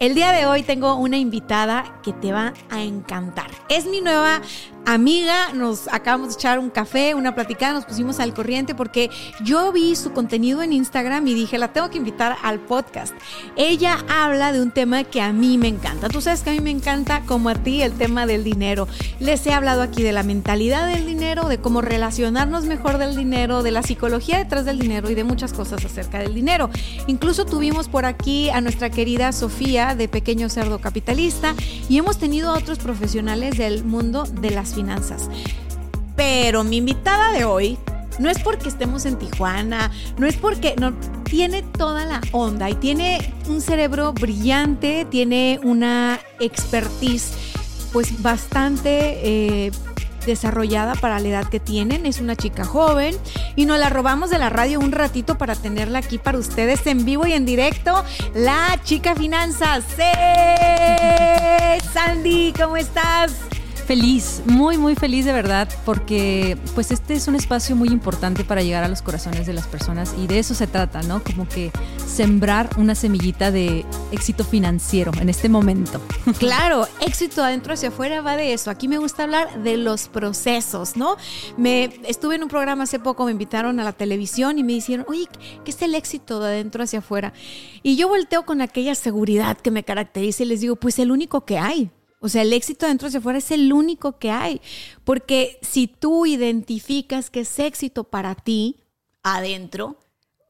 El día de hoy tengo una invitada que te va a encantar. Es mi nueva amiga, nos acabamos de echar un café, una platicada, nos pusimos al corriente porque yo vi su contenido en Instagram y dije, la tengo que invitar al podcast. Ella habla de un tema que a mí me encanta. Tú sabes que a mí me encanta como a ti el tema del dinero. Les he hablado aquí de la mentalidad del dinero, de cómo relacionarnos mejor del dinero, de la psicología detrás del dinero y de muchas cosas acerca del dinero. Incluso tuvimos por aquí a nuestra querida Sofía de Pequeño Cerdo Capitalista y hemos tenido a otros profesionales del mundo de las finanzas. Pero mi invitada de hoy no es porque estemos en Tijuana, no es porque no tiene toda la onda y tiene un cerebro brillante, tiene una expertise pues bastante eh, desarrollada para la edad que tienen. Es una chica joven y nos la robamos de la radio un ratito para tenerla aquí para ustedes en vivo y en directo. La chica finanzas. Sandy, ¿cómo estás? Feliz, muy muy feliz de verdad, porque pues este es un espacio muy importante para llegar a los corazones de las personas y de eso se trata, ¿no? Como que sembrar una semillita de éxito financiero en este momento. Claro, éxito adentro hacia afuera va de eso. Aquí me gusta hablar de los procesos, ¿no? Me estuve en un programa hace poco, me invitaron a la televisión y me dijeron, oye, ¿qué es el éxito de adentro hacia afuera? Y yo volteo con aquella seguridad que me caracteriza y les digo, pues el único que hay. O sea, el éxito dentro hacia afuera es el único que hay. Porque si tú identificas que es éxito para ti adentro,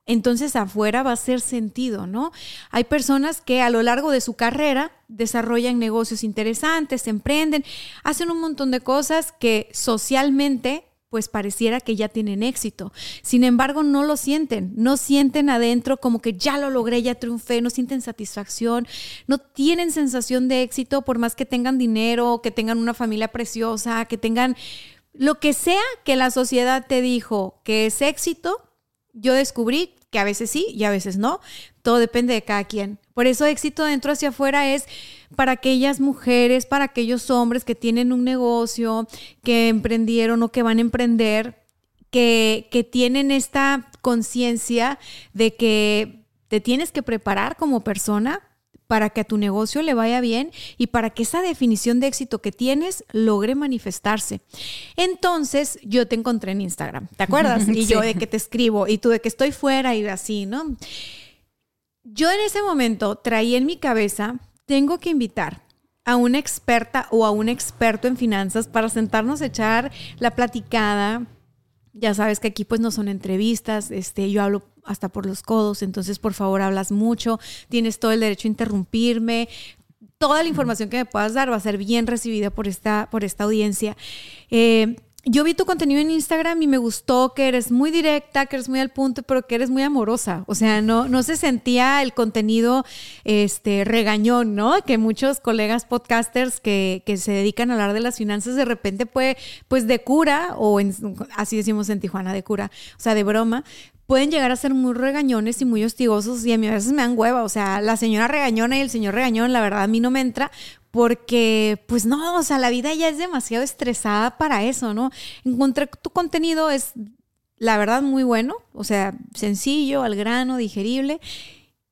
entonces afuera va a ser sentido, ¿no? Hay personas que a lo largo de su carrera desarrollan negocios interesantes, emprenden, hacen un montón de cosas que socialmente pues pareciera que ya tienen éxito. Sin embargo, no lo sienten, no sienten adentro como que ya lo logré, ya triunfé, no sienten satisfacción, no tienen sensación de éxito por más que tengan dinero, que tengan una familia preciosa, que tengan lo que sea que la sociedad te dijo que es éxito. Yo descubrí que a veces sí y a veces no, todo depende de cada quien. Por eso éxito dentro hacia afuera es para aquellas mujeres, para aquellos hombres que tienen un negocio, que emprendieron o que van a emprender, que, que tienen esta conciencia de que te tienes que preparar como persona para que a tu negocio le vaya bien y para que esa definición de éxito que tienes logre manifestarse. Entonces yo te encontré en Instagram, ¿te acuerdas? Y yo de que te escribo y tú de que estoy fuera y así, ¿no? Yo en ese momento traía en mi cabeza, tengo que invitar a una experta o a un experto en finanzas para sentarnos a echar la platicada. Ya sabes que aquí pues no son entrevistas, este, yo hablo hasta por los codos, entonces por favor hablas mucho, tienes todo el derecho a interrumpirme, toda la información que me puedas dar va a ser bien recibida por esta, por esta audiencia. Eh, yo vi tu contenido en Instagram y me gustó que eres muy directa, que eres muy al punto, pero que eres muy amorosa. O sea, no, no se sentía el contenido este, regañón, ¿no? Que muchos colegas podcasters que, que se dedican a hablar de las finanzas de repente puede, pues de cura, o así decimos en Tijuana, de cura, o sea, de broma, pueden llegar a ser muy regañones y muy hostigosos y a mí a veces me dan hueva. O sea, la señora regañona y el señor regañón, la verdad a mí no me entra porque pues no, o sea, la vida ya es demasiado estresada para eso, ¿no? Encontré tu contenido es, la verdad, muy bueno, o sea, sencillo, al grano, digerible.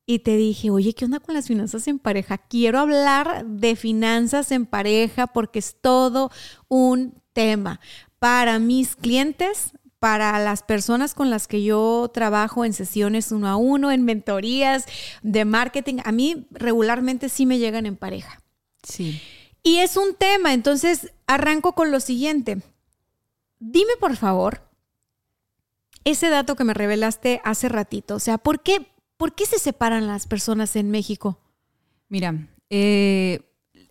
Y te dije, oye, ¿qué onda con las finanzas en pareja? Quiero hablar de finanzas en pareja porque es todo un tema. Para mis clientes, para las personas con las que yo trabajo en sesiones uno a uno, en mentorías de marketing, a mí regularmente sí me llegan en pareja. Sí. Y es un tema, entonces arranco con lo siguiente. Dime por favor ese dato que me revelaste hace ratito, o sea, ¿por qué, por qué se separan las personas en México? Mira, eh,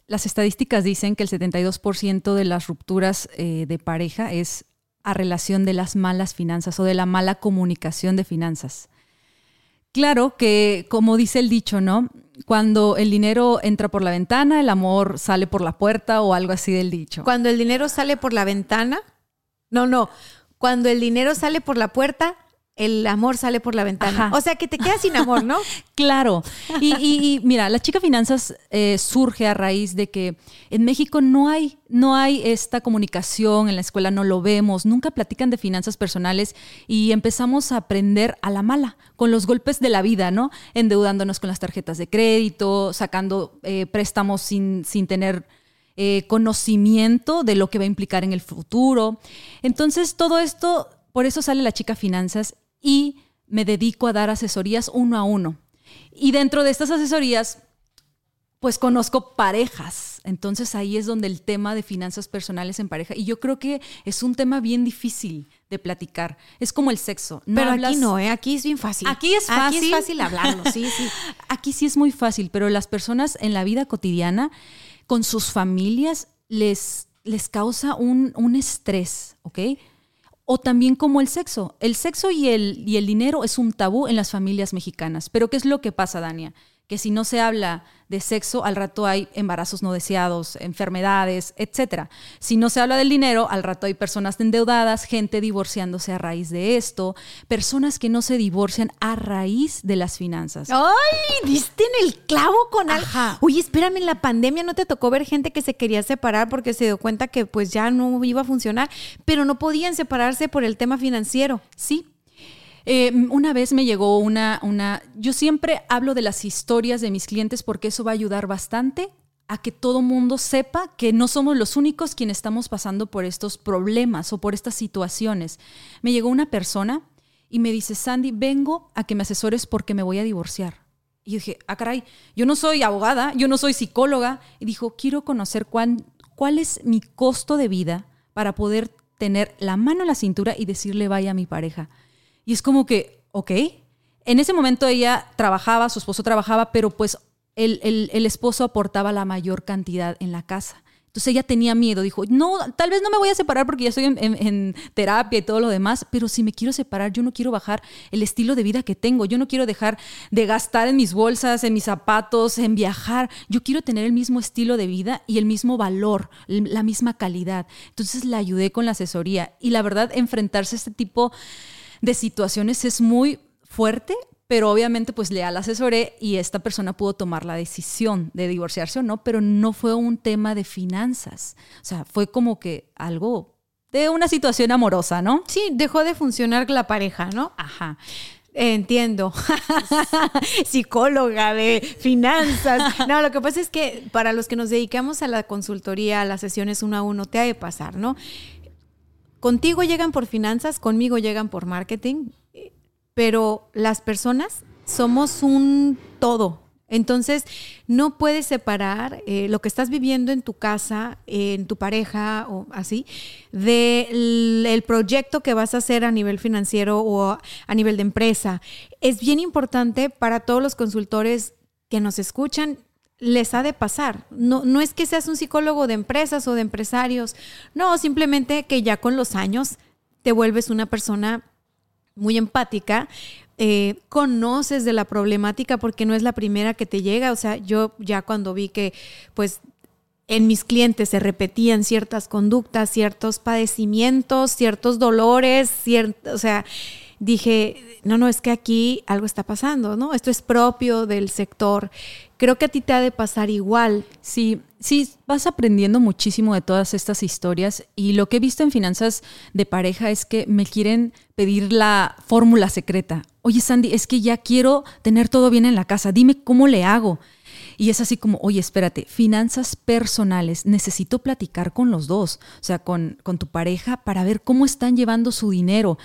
las estadísticas dicen que el 72% de las rupturas eh, de pareja es a relación de las malas finanzas o de la mala comunicación de finanzas. Claro que, como dice el dicho, ¿no? Cuando el dinero entra por la ventana, el amor sale por la puerta o algo así del dicho. Cuando el dinero sale por la ventana, no, no, cuando el dinero sale por la puerta, el amor sale por la ventana. O sea, que te quedas sin amor, ¿no? claro. Y, mira, la chica finanzas eh, surge a raíz de que en México no hay, no hay esta comunicación, en la escuela no lo vemos, nunca platican de finanzas personales y empezamos a aprender a la mala, con los golpes de la vida, ¿no? Endeudándonos con las tarjetas de crédito, sacando eh, préstamos sin, sin tener... Eh, conocimiento de lo que va a implicar en el futuro. Entonces, todo esto por eso sale la chica finanzas y me dedico a dar asesorías uno a uno. Y dentro de estas asesorías, pues conozco parejas. Entonces ahí es donde el tema de finanzas personales en pareja. Y yo creo que es un tema bien difícil de platicar. Es como el sexo. pero aquí no, ¿eh? aquí es bien fácil. Aquí es fácil. Aquí es fácil hablarlo, sí, sí. Aquí sí es muy fácil, pero las personas en la vida cotidiana, con sus familias, les, les causa un, un estrés, ¿ok? O también como el sexo. El sexo y el, y el dinero es un tabú en las familias mexicanas. Pero ¿qué es lo que pasa, Dania? Que si no se habla de sexo, al rato hay embarazos no deseados, enfermedades, etc. Si no se habla del dinero, al rato hay personas endeudadas, gente divorciándose a raíz de esto, personas que no se divorcian a raíz de las finanzas. ¡Ay! Diste en el clavo con algo. Oye, espérame, en la pandemia no te tocó ver gente que se quería separar porque se dio cuenta que pues ya no iba a funcionar, pero no podían separarse por el tema financiero. Sí, eh, una vez me llegó una, una, yo siempre hablo de las historias de mis clientes porque eso va a ayudar bastante a que todo mundo sepa que no somos los únicos quienes estamos pasando por estos problemas o por estas situaciones. Me llegó una persona y me dice, Sandy, vengo a que me asesores porque me voy a divorciar. Y yo dije, ah, caray, yo no soy abogada, yo no soy psicóloga. Y dijo, quiero conocer cuál, cuál es mi costo de vida para poder tener la mano en la cintura y decirle vaya a mi pareja. Y es como que, ok. En ese momento ella trabajaba, su esposo trabajaba, pero pues el, el, esposo aportaba la mayor cantidad en la casa. Entonces ella tenía miedo, dijo, no, tal vez no me voy a separar porque ya estoy en, terapia y todo lo demás, pero si me quiero separar, yo no quiero bajar el estilo de vida que tengo, yo no quiero dejar de gastar en mis bolsas, en mis zapatos, en viajar, yo quiero tener el mismo estilo de vida y el mismo valor, la misma calidad. Entonces la ayudé con la asesoría y la verdad, enfrentarse a este tipo situaciones es muy fuerte, pero obviamente pues le asesoré y esta persona pudo tomar la decisión de divorciarse o no, pero no fue un tema de finanzas. O sea, fue como que algo de una situación amorosa, ¿no? Sí, dejó de funcionar la pareja, ¿no? Ajá. Entiendo. Psicóloga de finanzas. No, lo que pasa es que para los que nos dedicamos a la consultoría, a las sesiones uno a uno, te ha de pasar, ¿no? Contigo llegan por finanzas, conmigo llegan por marketing, pero las personas somos un todo. Entonces, no puedes separar eh, lo que estás viviendo en tu casa, en tu pareja o así, del proyecto que vas a hacer a nivel financiero o a nivel de empresa. Es bien importante para todos los consultores que nos escuchan les ha de pasar. No, no es que seas un psicólogo de empresas o de empresarios, no, simplemente que ya con los años te vuelves una persona muy empática, eh, conoces de la problemática porque no es la primera que te llega. O sea, yo ya cuando vi que pues en mis clientes se repetían ciertas conductas, ciertos padecimientos, ciertos dolores, cierto, o sea, dije, no, no, es que aquí algo está pasando, ¿no? Esto es propio del sector. Creo que a ti te ha de pasar igual. Sí, sí, vas aprendiendo muchísimo de todas estas historias y lo que he visto en finanzas de pareja es que me quieren pedir la fórmula secreta. Oye, Sandy, es que ya quiero tener todo bien en la casa, dime cómo le hago. Y es así como, oye, espérate, finanzas personales, necesito platicar con los dos, o sea, con, con tu pareja para ver cómo están llevando su dinero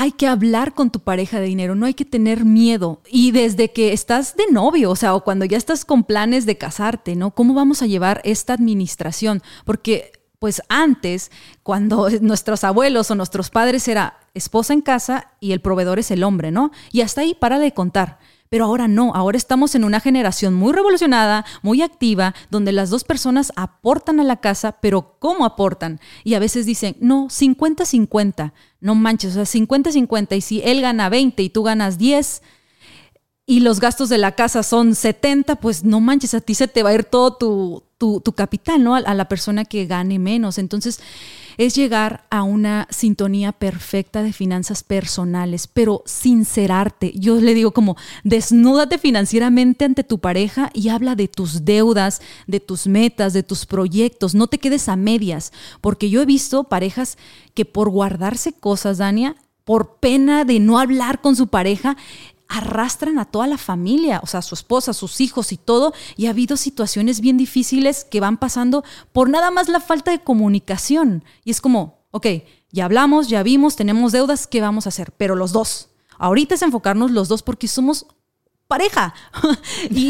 hay que hablar con tu pareja de dinero, no hay que tener miedo. Y desde que estás de novio, o sea, o cuando ya estás con planes de casarte, ¿no? ¿Cómo vamos a llevar esta administración? Porque pues antes, cuando nuestros abuelos o nuestros padres era esposa en casa y el proveedor es el hombre, ¿no? Y hasta ahí para de contar. Pero ahora no, ahora estamos en una generación muy revolucionada, muy activa, donde las dos personas aportan a la casa, pero ¿cómo aportan? Y a veces dicen, no, 50-50. No manches, o sea, 50-50 y si él gana 20 y tú ganas 10 y los gastos de la casa son 70, pues no manches, a ti se te va a ir todo tu, tu, capital, ¿no? A, la persona que gane menos. Entonces, es llegar a una sintonía perfecta de finanzas personales, pero sincerarte. Yo le digo como, desnúdate financieramente ante tu pareja y habla de tus deudas, de tus metas, de tus proyectos. No te quedes a medias, porque yo he visto parejas que por guardarse cosas, Dania, por pena de no hablar con su pareja, arrastran a toda la familia, o sea, su esposa, sus hijos y todo, y ha habido situaciones bien difíciles que van pasando por nada más la falta de comunicación. Y es como, ok, ya hablamos, ya vimos, tenemos deudas, ¿qué vamos a hacer? Pero los dos. Ahorita es enfocarnos los dos porque somos pareja. y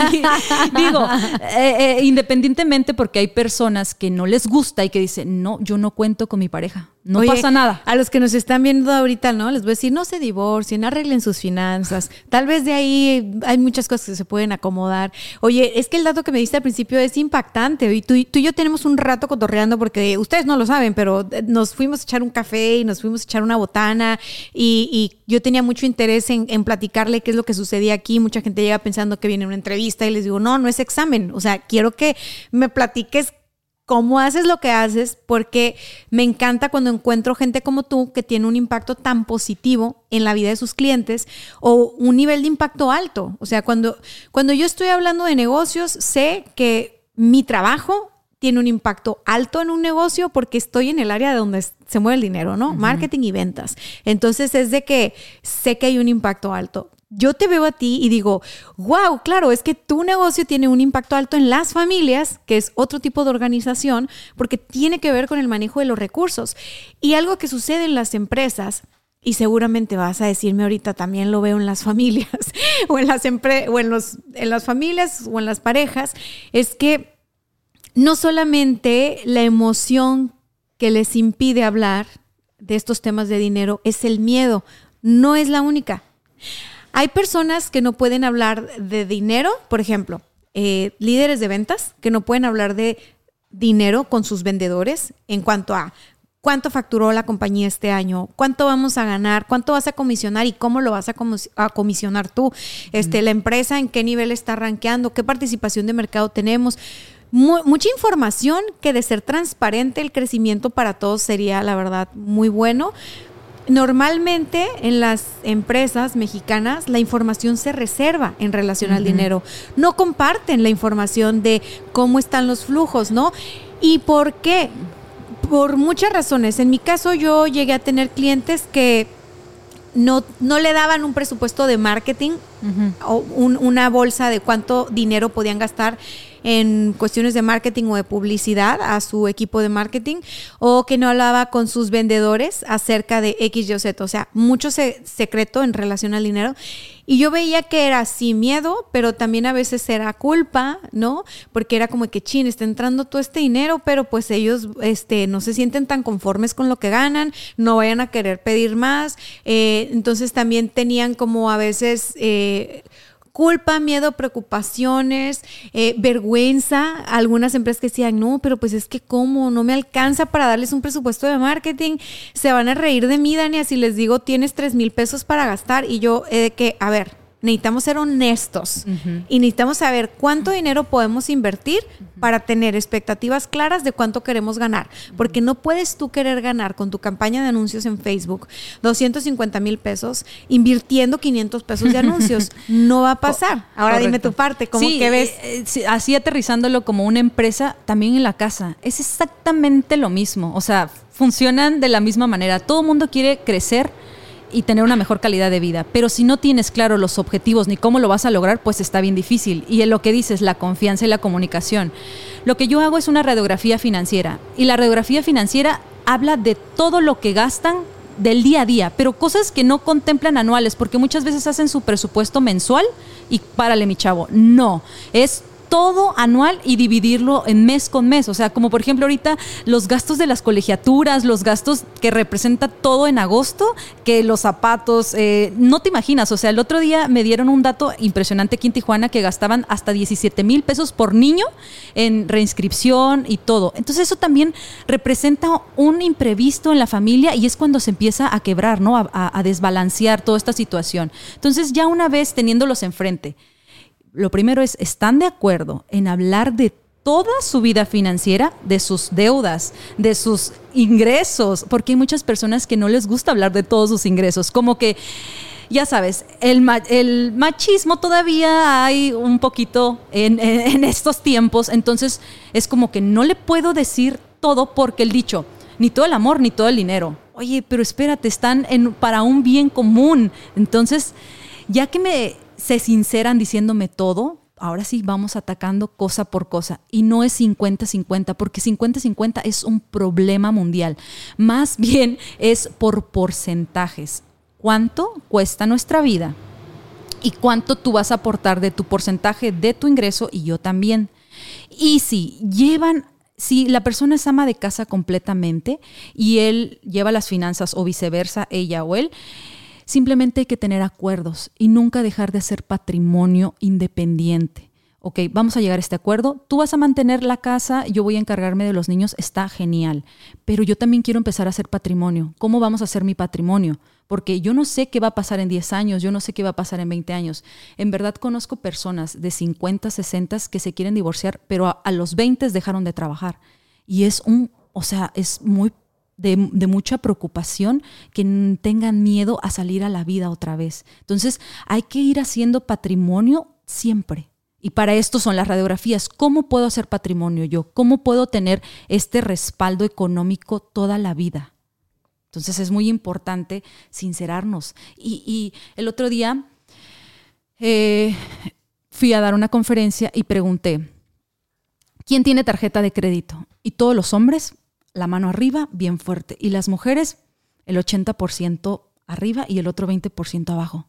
digo, eh, eh, independientemente porque hay personas que no les gusta y que dicen, no, yo no cuento con mi pareja. No pasa nada. A los que nos están viendo ahorita, ¿no? Les voy a decir, no se divorcien, arreglen sus finanzas. Tal vez de ahí hay muchas cosas que se pueden acomodar. Oye, es que el dato que me diste al principio es impactante. Y tú, tú y yo tenemos un rato cotorreando porque ustedes no lo saben, pero nos fuimos a echar un café y nos fuimos a echar una botana y, yo tenía mucho interés en, en, platicarle qué es lo que sucedía aquí. Mucha gente llega pensando que viene una entrevista y les digo, no, no es examen. O sea, quiero que me platiques cómo haces lo que haces, porque me encanta cuando encuentro gente como tú que tiene un impacto tan positivo en la vida de sus clientes o un nivel de impacto alto. O sea, cuando, cuando yo estoy hablando de negocios, sé que mi trabajo tiene un impacto alto en un negocio porque estoy en el área de donde se mueve el dinero, ¿no? Marketing y ventas. Entonces es de que sé que hay un impacto alto yo te veo a ti y digo, wow, claro, es que tu negocio tiene un impacto alto en las familias, que es otro tipo de organización, porque tiene que ver con el manejo de los recursos. Y algo que sucede en las empresas, y seguramente vas a decirme ahorita también lo veo en las familias, o, en las, o en, las familias o en las parejas, es que no solamente la emoción que les impide hablar de estos temas de dinero es el miedo, no es la única. Hay personas que no pueden hablar de dinero, por ejemplo, eh, líderes de ventas que no pueden hablar de dinero con sus vendedores en cuanto a cuánto facturó la compañía este año, cuánto vamos a ganar, cuánto vas a comisionar y cómo lo vas a, comisionar tú, este, la empresa en qué nivel está rankeando, qué participación de mercado tenemos. mucha información que de ser transparente el crecimiento para todos sería la verdad muy bueno, Normalmente en las empresas mexicanas la información se reserva en relación al dinero. No comparten la información de cómo están los flujos, ¿no? ¿Y por qué? Por muchas razones. En mi caso yo llegué a tener clientes que no, no le daban un presupuesto de marketing o una bolsa de cuánto dinero podían gastar en cuestiones de marketing o de publicidad a su equipo de marketing o que no hablaba con sus vendedores acerca de X, Y Z. O sea, mucho secreto en relación al dinero. Y yo veía que era así miedo, pero también a veces era culpa, ¿no? Porque era como que, chin, está entrando todo este dinero, pero pues ellos este, no se sienten tan conformes con lo que ganan, no vayan a querer pedir más. Eh, entonces también tenían como a veces... Eh, culpa, miedo, preocupaciones, eh, vergüenza. Algunas empresas que decían, no, pero pues es que cómo, no me alcanza para darles un presupuesto de marketing. Se van a reír de mí, Dania, si les digo, tienes tres mil pesos para gastar. Y yo, eh, que, a ver, necesitamos ser honestos y necesitamos saber cuánto dinero podemos invertir para tener expectativas claras de cuánto queremos ganar. Porque no puedes tú querer ganar con tu campaña de anuncios en Facebook 250 mil pesos invirtiendo 500 pesos de anuncios. no va a pasar. Ahora dime tu parte, ¿cómo que ves? Eh, así aterrizándolo como una empresa, también en la casa. Es exactamente lo mismo. O sea, funcionan de la misma manera. Todo el mundo quiere crecer y tener una mejor calidad de vida. Pero si no tienes claro los objetivos ni cómo lo vas a lograr, pues está bien difícil. Y en lo que dices, la confianza y la comunicación. Lo que yo hago es una radiografía financiera. Y la radiografía financiera habla de todo lo que gastan del día a día, pero cosas que no contemplan anuales, porque muchas veces hacen su presupuesto mensual y párale mi chavo. No, es todo anual y dividirlo en mes con mes. O sea, como por ejemplo ahorita los gastos de las colegiaturas, los gastos que representa todo en agosto, que los zapatos, eh, no te imaginas. O sea, el otro día me dieron un dato impresionante aquí en Tijuana que gastaban hasta 17 mil pesos por niño en reinscripción y todo. Entonces eso también representa un imprevisto en la familia y es cuando se empieza a quebrar, ¿no? A, a desbalancear toda esta situación. Entonces ya una vez teniéndolos enfrente, lo primero es, ¿están de acuerdo en hablar de toda su vida financiera, de sus deudas, de sus ingresos? Porque hay muchas personas que no les gusta hablar de todos sus ingresos, como que ya sabes, el, machismo todavía hay un poquito en, estos tiempos, entonces es como que no le puedo decir todo porque el dicho, ni todo el amor, ni todo el dinero. Oye, pero espérate, están para un bien común. Entonces, ya que me se sinceran diciéndome todo, ahora sí vamos atacando cosa por cosa. Y no es 50-50, porque 50-50 es un problema mundial. Más bien es por porcentajes. ¿Cuánto cuesta nuestra vida? ¿Y cuánto tú vas a aportar de tu porcentaje de tu ingreso y yo también? Y si llevan si la persona es ama de casa completamente y él lleva las finanzas o viceversa, ella o él, Simplemente hay que tener acuerdos y nunca dejar de ser patrimonio independiente. Ok, vamos a llegar a este acuerdo. Tú vas a mantener la casa, yo voy a encargarme de los niños, está genial. Pero yo también quiero empezar a hacer patrimonio. ¿Cómo vamos a hacer mi patrimonio? Porque yo no sé qué va a pasar en 10 años, yo no sé qué va a pasar en 20 años. En verdad conozco personas de 50, 60 que se quieren divorciar, pero a, a los 20 dejaron de trabajar. Y es un, o sea, es muy de, mucha preocupación, que tengan miedo a salir a la vida otra vez. Entonces hay que ir haciendo patrimonio siempre. Y para esto son las radiografías. ¿Cómo puedo hacer patrimonio yo? ¿Cómo puedo tener este respaldo económico toda la vida? Entonces es muy importante sincerarnos. Y, el otro día eh, fui a dar una conferencia y pregunté, ¿quién tiene tarjeta de crédito? Y todos los hombres la mano arriba, bien fuerte. Y las mujeres, el 80% arriba y el otro 20% abajo.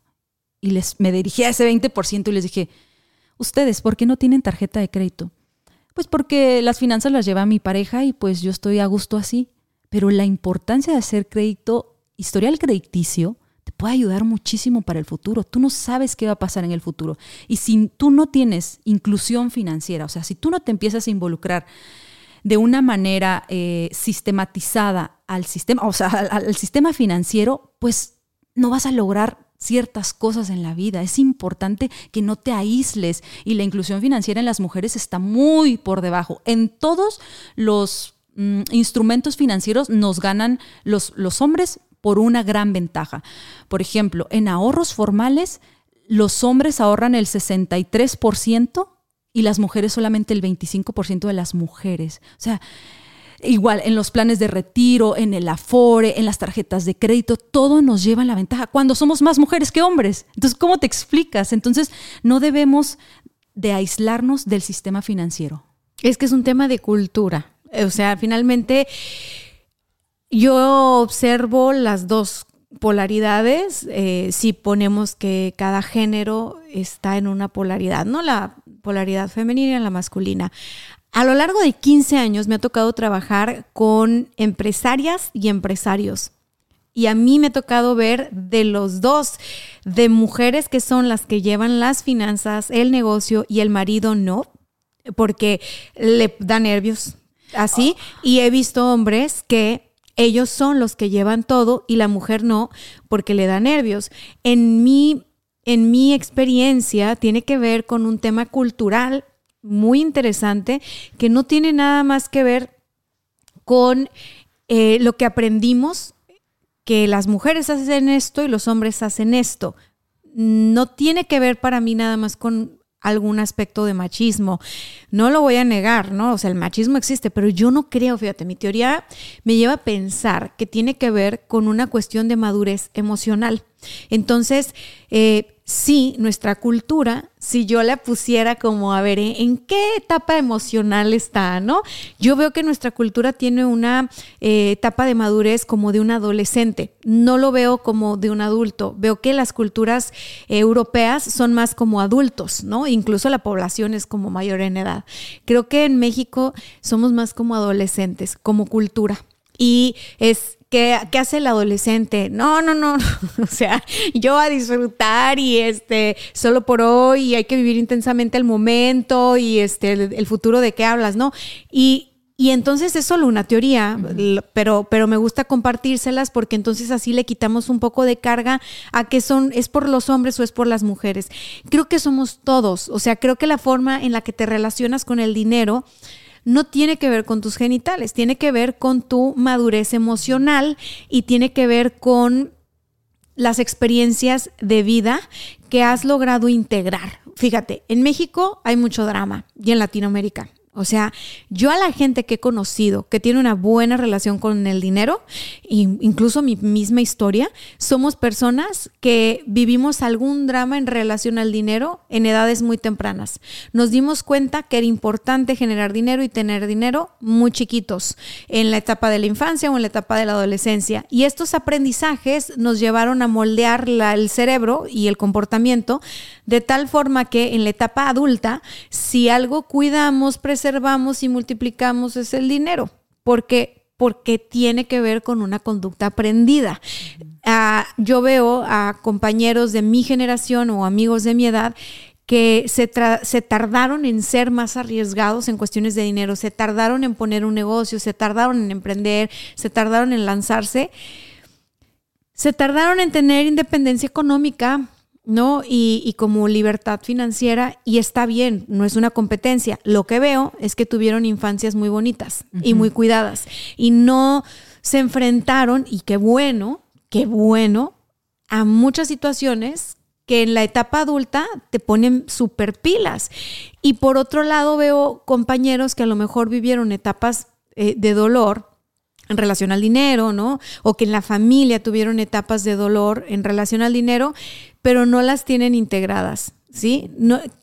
Y les, me dirigí a ese 20% y les dije, ustedes, ¿por qué no tienen tarjeta de crédito? Pues porque las finanzas las lleva mi pareja y pues yo estoy a gusto así. Pero la importancia de hacer crédito, historial crediticio, te puede ayudar muchísimo para el futuro. Tú no sabes qué va a pasar en el futuro. Y si tú no tienes inclusión financiera, o sea, si tú no te empiezas a involucrar de una manera eh, sistematizada al sistema, o sea, al, sistema financiero, pues no vas a lograr ciertas cosas en la vida. Es importante que no te aísles y la inclusión financiera en las mujeres está muy por debajo. En todos los mm, instrumentos financieros nos ganan los, los hombres por una gran ventaja. Por ejemplo, en ahorros formales, los hombres ahorran el 63% y las mujeres solamente el 25% de las mujeres. O sea, igual en los planes de retiro, en el afore, en las tarjetas de crédito, todo nos lleva a la ventaja cuando somos más mujeres que hombres. Entonces, ¿cómo te explicas? Entonces, no debemos de aislarnos del sistema financiero. Es que es un tema de cultura. O sea, finalmente yo observo las dos polaridades, eh, si ponemos que cada género está en una polaridad, ¿no? La polaridad femenina y la masculina. A lo largo de 15 años me ha tocado trabajar con empresarias y empresarios. Y a mí me ha tocado ver de los dos, de mujeres que son las que llevan las finanzas, el negocio y el marido no, porque le da nervios así. Y he visto hombres que ellos son los que llevan todo y la mujer no, porque le da nervios. En mi en mi experiencia, tiene que ver con un tema cultural muy interesante que no tiene nada más que ver con eh, lo que aprendimos, que las mujeres hacen esto y los hombres hacen esto. No tiene que ver para mí nada más con algún aspecto de machismo. No lo voy a negar, ¿no? O sea, el machismo existe, pero yo no creo, fíjate, mi teoría me lleva a pensar que tiene que ver con una cuestión de madurez emocional. Entonces, eh, sí, nuestra cultura, si yo la pusiera como, a ver, ¿en qué etapa emocional está, no? Yo veo que nuestra cultura tiene una eh, etapa de madurez como de un adolescente, no lo veo como de un adulto, veo que las culturas europeas son más como adultos, ¿no? Incluso la población es como mayor en edad. Creo que en México somos más como adolescentes, como cultura. Y es ¿Qué, hace el adolescente? No, no, no, o sea, yo a disfrutar y este, solo por hoy, y hay que vivir intensamente el momento y este, el, futuro de qué hablas, ¿no? Y, y entonces es solo una teoría, pero, pero me gusta compartírselas porque entonces así le quitamos un poco de carga a que son, es por los hombres o es por las mujeres. Creo que somos todos, o sea, creo que la forma en la que te relacionas con el dinero no tiene que ver con tus genitales, tiene que ver con tu madurez emocional y tiene que ver con las experiencias de vida que has logrado integrar. Fíjate, en México hay mucho drama y en Latinoamérica. O sea, yo a la gente que he conocido que tiene una buena relación con el dinero, incluso mi misma historia, somos personas que vivimos algún drama en relación al dinero en edades muy tempranas. Nos dimos cuenta que era importante generar dinero y tener dinero muy chiquitos, en la etapa de la infancia o en la etapa de la adolescencia. Y estos aprendizajes nos llevaron a moldear el cerebro y el comportamiento de tal forma que en la etapa adulta, si algo cuidamos, preservamos y multiplicamos es el dinero, porque, porque tiene que ver con una conducta aprendida. Ah, yo veo a compañeros de mi generación o amigos de mi edad que se, tardaron en ser más arriesgados en cuestiones de dinero, se tardaron en poner un negocio, se tardaron en emprender, se tardaron en lanzarse, se tardaron en tener independencia económica ¿no? Y, como libertad financiera, y está bien, no es una competencia. Lo que veo es que tuvieron infancias muy bonitas y muy cuidadas, y no se enfrentaron, y qué bueno, qué bueno, a muchas situaciones que en la etapa adulta te ponen super pilas. Y por otro lado veo compañeros que a lo mejor vivieron etapas eh, de dolor en relación al dinero, ¿no? O que en la familia tuvieron etapas de dolor en relación al dinero, pero no las tienen integradas, ¿sí?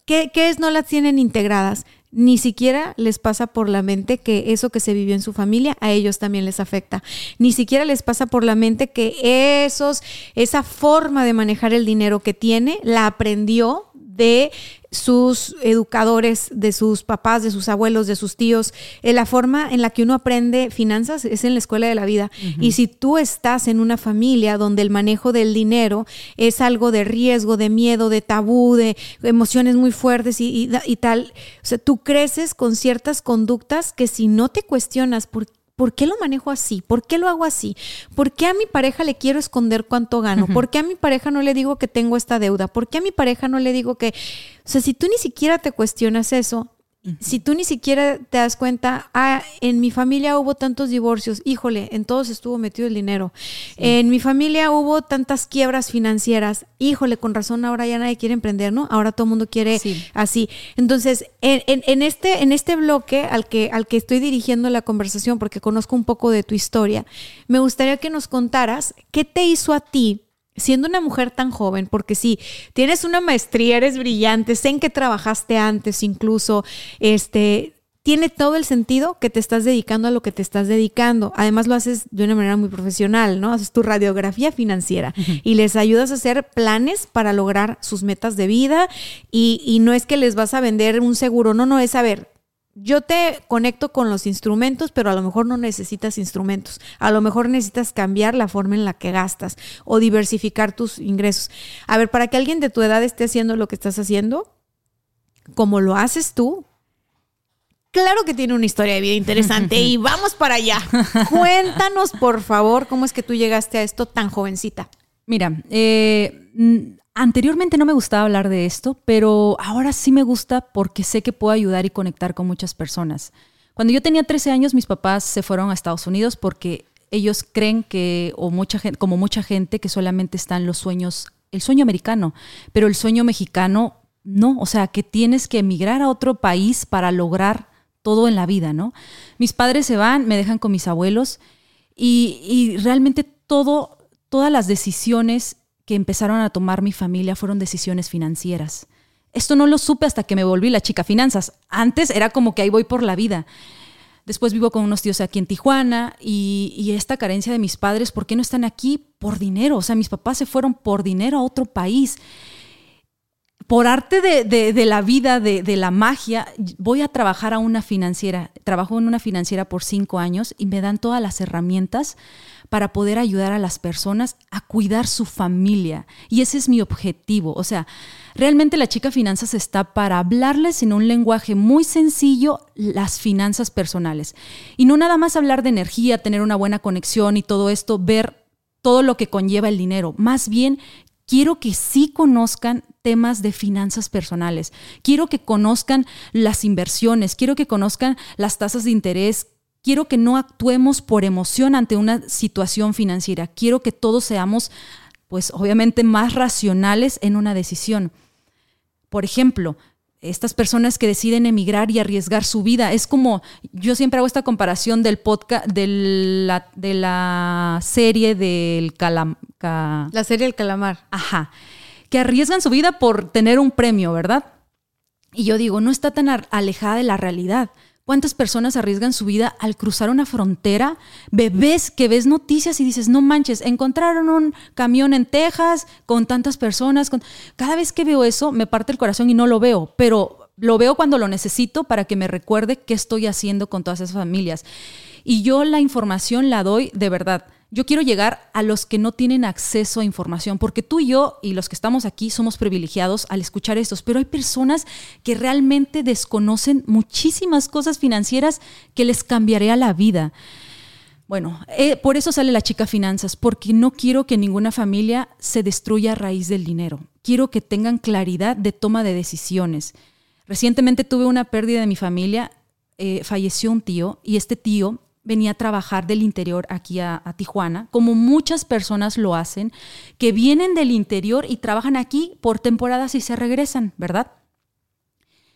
¿qué, ¿Qué es no las tienen integradas? Ni siquiera les pasa por la mente que eso que se vivió en su familia a ellos también les afecta. Ni siquiera les pasa por la mente que esos, esa forma de manejar el dinero que tiene la aprendió de sus educadores, de sus papás, de sus abuelos, de sus tíos. Eh, la forma en la que uno aprende finanzas es en la escuela de la vida. Y si tú estás en una familia donde el manejo del dinero es algo de riesgo, de miedo, de tabú, de emociones muy fuertes y, y tal, o sea, tú creces con ciertas conductas que si no te cuestionas por ¿Por qué lo manejo así? ¿Por qué lo hago así? ¿Por qué a mi pareja le quiero esconder cuánto gano? ¿Por qué a mi pareja no le digo que tengo esta deuda? ¿Por qué a mi pareja no le digo que... O sea, si tú ni siquiera te cuestionas eso, si tú ni siquiera te das cuenta, ah, en mi familia hubo tantos divorcios, híjole, en todos estuvo metido el dinero. En mi familia hubo tantas quiebras financieras, híjole, con razón ahora ya nadie quiere emprender, ¿no? Ahora todo el mundo quiere así. Entonces, en, este, en este bloque al que, al que estoy dirigiendo la conversación, porque conozco un poco de tu historia, me gustaría que nos contaras qué te hizo a ti siendo una mujer tan joven, porque si tienes una maestría, eres brillante, sé en que trabajaste antes incluso, este, tiene todo el sentido que te estás dedicando a lo que te estás dedicando. Además lo haces de una manera muy profesional, ¿no? Haces tu radiografía financiera y les ayudas a hacer planes para lograr sus metas de vida y, y no es que les vas a vender un seguro, no, no, es saber, yo te conecto con los instrumentos, pero a lo mejor no necesitas instrumentos. A lo mejor necesitas cambiar la forma en la que gastas o diversificar tus ingresos. A ver, para que alguien de tu edad esté haciendo lo que estás haciendo, como lo haces tú, claro que tiene una historia de vida interesante y vamos para allá. Cuéntanos, por favor, cómo es que tú llegaste a esto tan jovencita. Mira, eh, Anteriormente no me gustaba hablar de esto, pero ahora sí me gusta porque sé que puedo ayudar y conectar con muchas personas. Cuando yo tenía 13 años, mis papás se fueron a Estados Unidos porque ellos creen que, o mucha gente, como mucha gente, que solamente están los sueños, el sueño americano, pero el sueño mexicano no, o sea, que tienes que emigrar a otro país para lograr todo en la vida, ¿no? Mis padres se van, me dejan con mis abuelos y, y realmente todo, todas las decisiones que empezaron a tomar mi familia fueron decisiones financieras. Esto no lo supe hasta que me volví la chica finanzas. Antes era como que ahí voy por la vida. Después vivo con unos tíos aquí en Tijuana y, esta carencia de mis padres, ¿por qué no están aquí? Por dinero. O sea, mis papás se fueron por dinero a otro país. Por arte de, la vida, de, de, la magia, voy a trabajar a una financiera. Trabajo en una financiera por cinco años y me dan todas las herramientas para poder ayudar a las personas a cuidar su familia. Y ese es mi objetivo. O sea, realmente la chica finanzas está para hablarles en un lenguaje muy sencillo las finanzas personales. Y no nada más hablar de energía, tener una buena conexión y todo esto, ver todo lo que conlleva el dinero. Más bien, quiero que sí conozcan temas de finanzas personales. Quiero que conozcan las inversiones, quiero que conozcan las tasas de interés, quiero que no actuemos por emoción ante una situación financiera. Quiero que todos seamos, pues obviamente, más racionales en una decisión. Por ejemplo, estas personas que deciden emigrar y arriesgar su vida. Es como, yo siempre hago esta comparación del podcast, de la, de la serie del calamar. La serie del calamar. Ajá. Que arriesgan su vida por tener un premio, ¿verdad? Y yo digo, no está tan alejada de la realidad. ¿Cuántas personas arriesgan su vida al cruzar una frontera? Bebés que ves noticias y dices, no manches, encontraron un camión en Texas con tantas personas. Cada vez que veo eso me parte el corazón y no lo veo, pero lo veo cuando lo necesito para que me recuerde qué estoy haciendo con todas esas familias. Y yo la información la doy de verdad. Yo quiero llegar a los que no tienen acceso a información, porque tú y yo y los que estamos aquí somos privilegiados al escuchar estos, pero hay personas que realmente desconocen muchísimas cosas financieras que les cambiaría la vida. Bueno, eh, por eso sale la chica finanzas, porque no quiero que ninguna familia se destruya a raíz del dinero. Quiero que tengan claridad de toma de decisiones. Recientemente tuve una pérdida de mi familia, eh, falleció un tío y este tío venía a trabajar del interior aquí a, Tijuana, como muchas personas lo hacen, que vienen del interior y trabajan aquí por temporadas y se regresan, ¿verdad?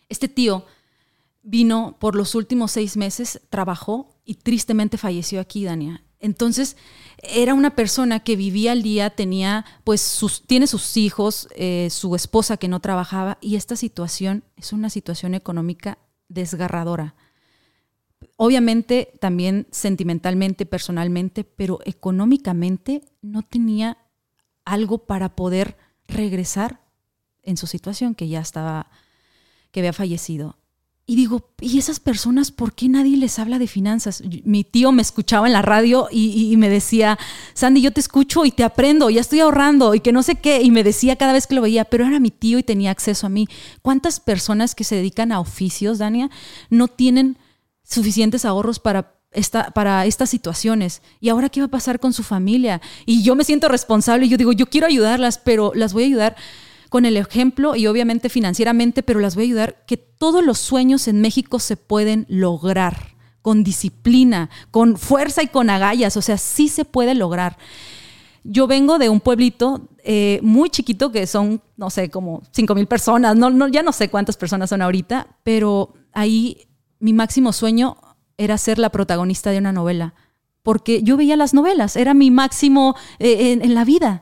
Este tío vino por los últimos seis meses, trabajó y tristemente falleció aquí, Dania. Entonces, era una persona que vivía al día, tenía, pues, sus, tiene sus hijos, eh, su esposa que no trabajaba, y esta situación es una situación económica desgarradora obviamente también sentimentalmente, personalmente, pero económicamente no tenía algo para poder regresar en su situación que ya estaba, que había fallecido. Y digo, ¿y esas personas por qué nadie les habla de finanzas? Mi tío me escuchaba en la radio y, me decía, Sandy, yo te escucho y te aprendo, ya estoy ahorrando y que no sé qué. Y me decía cada vez que lo veía, pero era mi tío y tenía acceso a mí. ¿Cuántas personas que se dedican a oficios, Dania, no tienen suficientes ahorros para esta, para estas situaciones. ¿Y ahora qué va a pasar con su familia? Y yo me siento responsable y yo digo, yo quiero ayudarlas, pero las voy a ayudar con el ejemplo y obviamente financieramente, pero las voy a ayudar que todos los sueños en México se pueden lograr con disciplina, con fuerza y con agallas, o sea, sí se puede lograr. Yo vengo de un pueblito eh, muy chiquito que son, no sé, como 5 mil personas, no, no, ya no sé cuántas personas son ahorita, pero ahí mi máximo sueño era ser la protagonista de una novela, porque yo veía las novelas, era mi máximo eh, en, la vida.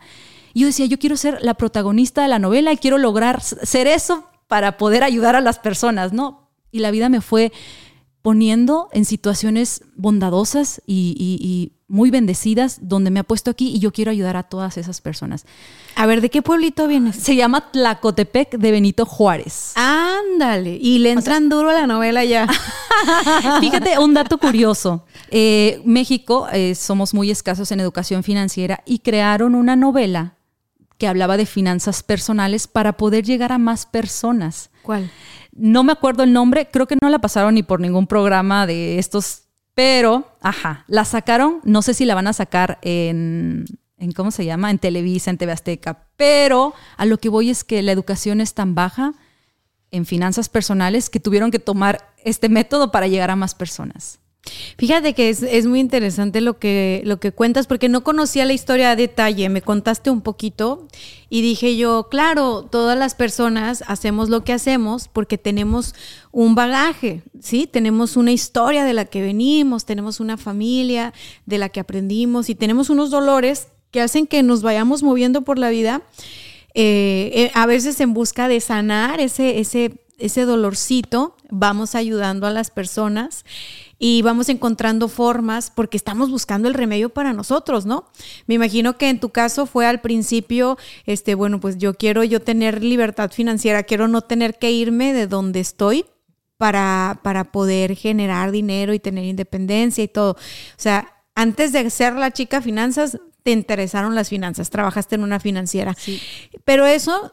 Y yo decía, yo quiero ser la protagonista de la novela y quiero lograr ser eso para poder ayudar a las personas, ¿no? Y la vida me fue poniendo en situaciones bondadosas y, muy bendecidas donde me ha puesto aquí y yo quiero ayudar a todas esas personas. A ver, ¿de qué pueblito vienes? Se llama Tlacotepec de Benito Juárez. Ándale, y le entran duro a la novela ya. Fíjate, un dato curioso. Eh, México eh, somos muy escasos en educación financiera y crearon una novela que hablaba de finanzas personales para poder llegar a más personas. ¿Cuál? No me acuerdo el nombre, creo que no la pasaron ni por ningún programa de estos, pero, ajá, la sacaron, no sé si la van a sacar en, en ¿cómo se llama? En Televisa, en TV Azteca, pero a lo que voy es que la educación es tan baja en finanzas personales que tuvieron que tomar este método para llegar a más personas. Fíjate que es, muy interesante lo que, lo que cuentas, porque no conocía la historia a detalle, me contaste un poquito y dije yo, claro, todas las personas hacemos lo que hacemos porque tenemos un bagaje, ¿sí? Tenemos una historia de la que venimos, tenemos una familia de la que aprendimos y tenemos unos dolores que hacen que nos vayamos moviendo por la vida, eh, eh, a veces en busca de sanar ese, ese, ese dolorcito, vamos ayudando a las personas y vamos encontrando formas porque estamos buscando el remedio para nosotros, ¿no? Me imagino que en tu caso fue al principio, este, bueno, pues yo quiero yo tener libertad financiera, quiero no tener que irme de donde estoy para, para poder generar dinero y tener independencia y todo. O sea, antes de ser la chica finanzas, te interesaron las finanzas, trabajaste en una financiera. Sí. Pero eso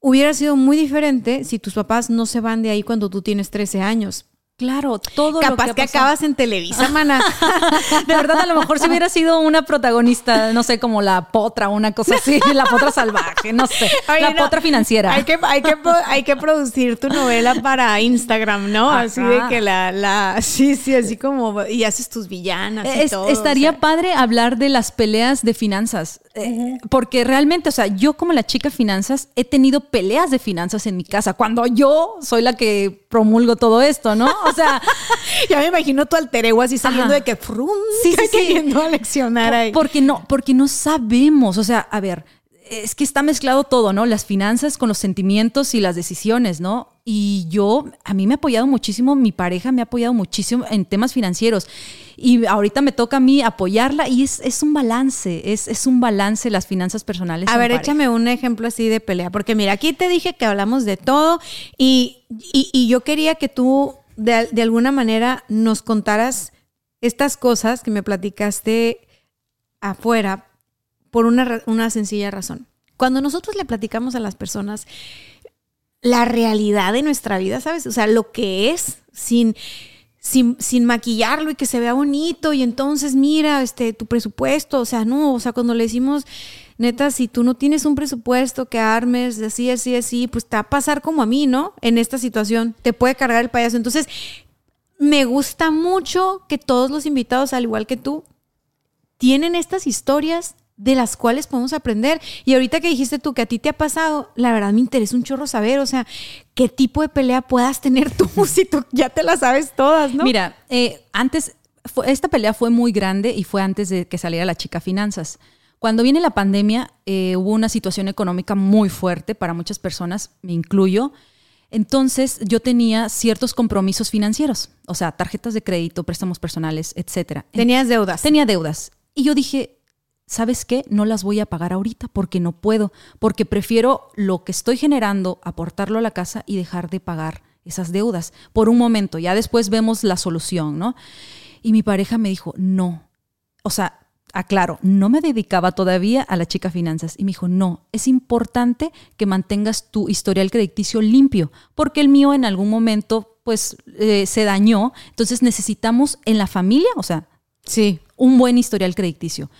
hubiera sido muy diferente si tus papás no se van de ahí cuando tú tienes 13 años. Claro, todo Capaz lo que, que acabas en Televisa, mana. de verdad, a lo mejor si hubiera sido una protagonista, no sé, como la potra o una cosa así, la potra salvaje, no sé, la potra financiera. Hay que, hay, que, hay que producir tu novela para Instagram, ¿no? Así de que la, la, sí, sí, así como, y haces tus villanas y todo. Estaría padre hablar de las peleas de finanzas. Eh, porque realmente, o sea, yo como la chica finanzas he tenido peleas de finanzas en mi casa, cuando yo soy la que promulgo todo esto, ¿no? O sea, ya me imagino tu alter ego así saliendo de que frum, sí, sí, sí. a leccionar ahí. Porque no, porque no sabemos, o sea, a ver, es que está mezclado todo, ¿no? Las finanzas con los sentimientos y las decisiones, ¿no? Y yo, a mí me ha apoyado muchísimo, mi pareja me ha apoyado muchísimo en temas financieros. Y ahorita me toca a mí apoyarla y es, es un balance, es, es, un balance las finanzas personales. A ver, échame un ejemplo así de pelea, porque mira, aquí te dije que hablamos de todo y, y, y yo quería que tú de, de alguna manera nos contaras estas cosas que me platicaste afuera por una, una sencilla razón. Cuando nosotros le platicamos a las personas la realidad de nuestra vida, ¿sabes? O sea, lo que es sin, sin, sin, maquillarlo y que se vea bonito y entonces mira este tu presupuesto, o sea, no, o sea, cuando le decimos neta, si tú no tienes un presupuesto que armes así, así, así, pues te va a pasar como a mí, ¿no? En esta situación, te puede cargar el payaso. Entonces, me gusta mucho que todos los invitados, al igual que tú, tienen estas historias de las cuales podemos aprender. Y ahorita que dijiste tú que a ti te ha pasado, la verdad me interesa un chorro saber, o sea, qué tipo de pelea puedas tener tú si tú ya te las sabes todas, ¿no? Mira, eh, antes, esta pelea fue muy grande y fue antes de que saliera la chica finanzas. Cuando viene la pandemia, eh, hubo una situación económica muy fuerte para muchas personas, me incluyo. Entonces yo tenía ciertos compromisos financieros, o sea, tarjetas de crédito, préstamos personales, etcétera. Tenías deudas. Tenía deudas. Y yo dije, ¿sabes qué? No las voy a pagar ahorita porque no puedo, porque prefiero lo que estoy generando, aportarlo a la casa y dejar de pagar esas deudas por un momento. Ya después vemos la solución, ¿no? Y mi pareja me dijo, no. O sea, aclaro, no me dedicaba todavía a la chica finanzas y me dijo, no, es importante que mantengas tu historial crediticio limpio, porque el mío en algún momento pues eh, se dañó, entonces necesitamos en la familia, o sea, sí, un buen historial crediticio.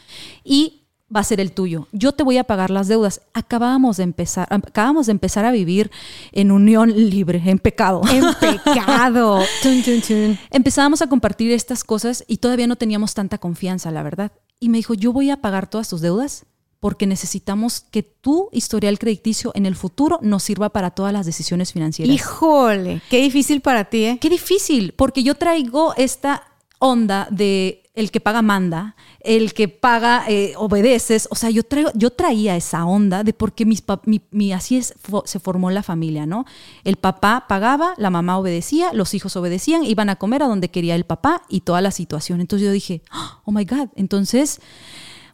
Y va a ser el tuyo. Yo te voy a pagar las deudas. Acabábamos de empezar, acabamos de empezar a vivir en unión libre, en pecado. En pecado. Empezábamos a compartir estas cosas y todavía no teníamos tanta confianza, la verdad y me dijo, yo voy a pagar todas tus deudas porque necesitamos que tu historial crediticio en el futuro nos sirva para todas las decisiones financieras. Híjole, qué difícil para ti, ¿eh? Qué difícil, porque yo traigo esta onda de el que paga manda, el que paga eh, obedeces. O sea, yo, traigo, yo traía esa onda de porque mis mi, así es, se formó la familia, ¿no? El papá pagaba, la mamá obedecía, los hijos obedecían, iban a comer a donde quería el papá y toda la situación. Entonces yo dije, oh my God, entonces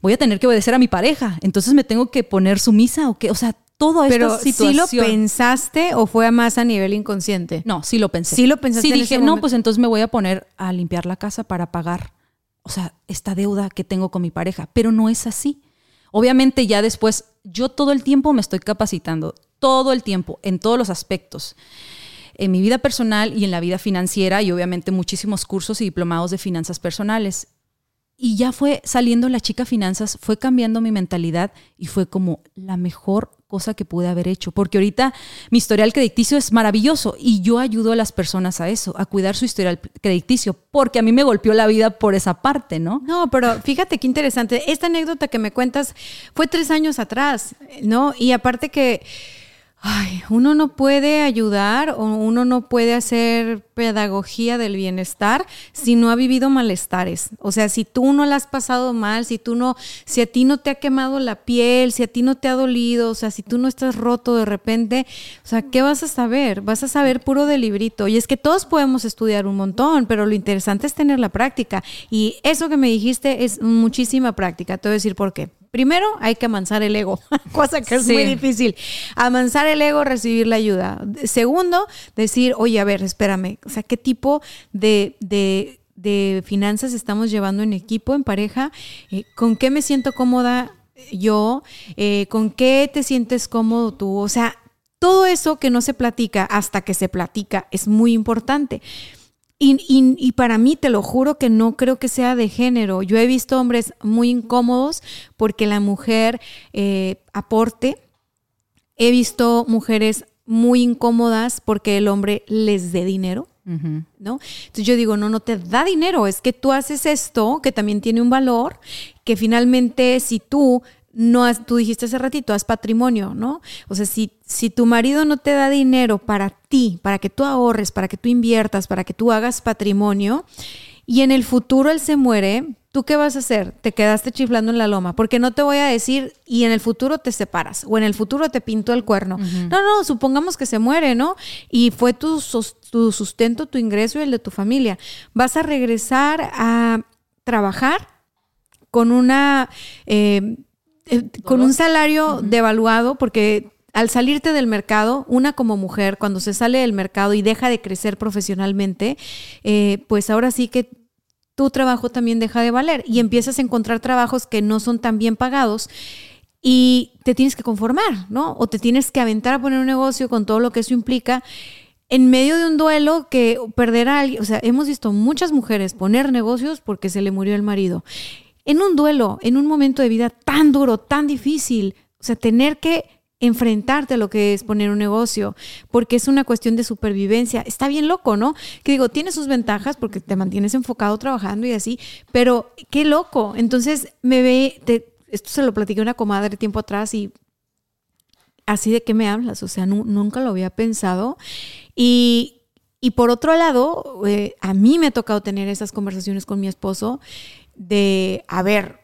voy a tener que obedecer a mi pareja, entonces me tengo que poner sumisa o qué, o sea, todo esto. Pero ¿sí lo pensaste o fue más a nivel inconsciente? No, sí lo pensé. Sí lo pensaste. Sí dije, no, pues entonces me voy a poner a limpiar la casa para pagar o sea, esta deuda que tengo con mi pareja, pero no es así. Obviamente ya después, yo todo el tiempo me estoy capacitando, todo el tiempo, en todos los aspectos, en mi vida personal y en la vida financiera y obviamente muchísimos cursos y diplomados de finanzas personales. Y ya fue saliendo la chica finanzas, fue cambiando mi mentalidad y fue como la mejor cosa que pude haber hecho, porque ahorita mi historial crediticio es maravilloso y yo ayudo a las personas a eso, a cuidar su historial crediticio, porque a mí me golpeó la vida por esa parte, ¿no? No, pero fíjate qué interesante, esta anécdota que me cuentas fue tres años atrás, ¿no? Y aparte que Ay, uno no puede ayudar o uno no puede hacer pedagogía del bienestar si no ha vivido malestares. O sea, si tú no la has pasado mal, si tú no, si a ti no te ha quemado la piel, si a ti no te ha dolido, o sea, si tú no estás roto de repente, o sea, ¿qué vas a saber? Vas a saber puro de librito. Y es que todos podemos estudiar un montón, pero lo interesante es tener la práctica. Y eso que me dijiste es muchísima práctica. Te voy a decir por qué. Primero, hay que amansar el ego, cosa que es muy difícil. Amansar el ego, recibir la ayuda. Segundo, decir, oye, a ver, espérame, o sea, ¿qué tipo de, finanzas estamos llevando en equipo, en pareja? Eh, ¿Con qué me siento cómoda yo? Eh, ¿Con qué te sientes cómodo tú? O sea, todo eso que no se platica hasta que se platica es muy importante. Y, para mí, te lo juro que no creo que sea de género. Yo he visto hombres muy incómodos porque la mujer eh, aporte. He visto mujeres muy incómodas porque el hombre les dé dinero. ¿No? Entonces yo digo, no, no te da dinero, es que tú haces esto que también tiene un valor, que finalmente si tú no has, tú dijiste hace ratito, haz patrimonio, ¿no? O sea, si, si tu marido no te da dinero para ti, para que tú ahorres, para que tú inviertas, para que tú hagas patrimonio, y en el futuro él se muere, ¿tú qué vas a hacer? Te quedaste chiflando en la loma, porque no te voy a decir, y en el futuro te separas, o en el futuro te pintó el cuerno. No, no, supongamos que se muere, ¿no? Y fue tu, tu sustento, tu ingreso y el de tu familia. Vas a regresar a trabajar con una... Eh, eh, con un salario devaluado, porque al salirte del mercado, una como mujer, cuando se sale del mercado y deja de crecer profesionalmente, eh, pues ahora sí que tu trabajo también deja de valer y empiezas a encontrar trabajos que no son tan bien pagados y te tienes que conformar, ¿no? O te tienes que aventar a poner un negocio con todo lo que eso implica en medio de un duelo que perder a alguien, o sea, hemos visto muchas mujeres poner negocios porque se le murió el marido en un duelo, en un momento de vida tan duro, tan difícil. O sea, tener que enfrentarte a lo que es poner un negocio, porque es una cuestión de supervivencia. Está bien loco, ¿no? Que digo, tiene sus ventajas porque te mantienes enfocado trabajando y así, pero qué loco. Entonces me ve, esto se lo platiqué a una comadre tiempo atrás y así de qué me hablas, o sea, nunca lo había pensado. Y, y por otro lado, eh, a mí me ha tocado tener esas conversaciones con mi esposo de, a ver,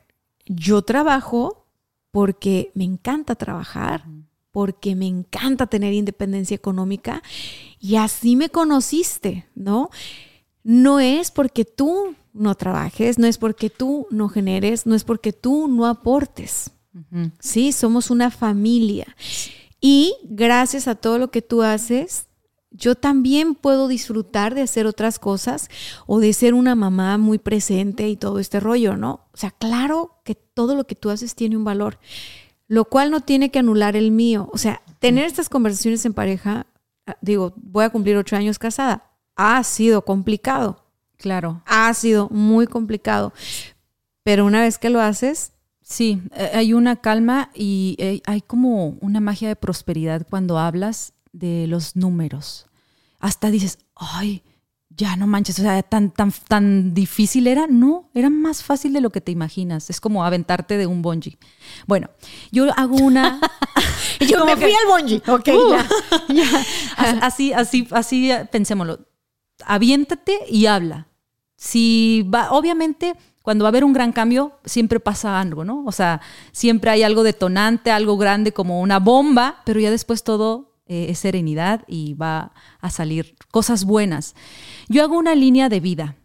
yo trabajo porque me encanta trabajar, porque me encanta tener independencia económica y así me conociste, ¿no? No es porque tú no trabajes, no es porque tú no generes, no es porque tú no aportes. Sí, somos una familia. Y gracias a todo lo que tú haces, yo también puedo disfrutar de hacer otras cosas o de ser una mamá muy presente y todo este rollo, ¿no? O sea, claro que todo lo que tú haces tiene un valor, lo cual no tiene que anular el mío. O sea, tener estas conversaciones en pareja, ah, digo, voy a cumplir ocho años casada, ha sido complicado. Claro. Ha sido muy complicado. Pero una vez que lo haces, Sí, eh, hay una calma y eh, hay como una magia de prosperidad cuando hablas de los números. Hasta dices, ay, ya no manches, o sea, tan, tan, tan difícil era. No, era más fácil de lo que te imaginas. Es como aventarte de un bungee. Bueno, yo hago una. yo me fui al bungee. Ok, uh, ya. Así, así, así, pensémoslo. Aviéntate y habla. Si va, obviamente, cuando va a haber un gran cambio, siempre pasa algo, ¿no? O sea, siempre hay algo detonante, algo grande como una bomba, pero ya después todo eh, es serenidad y va a salir cosas buenas. Yo hago una línea de vida.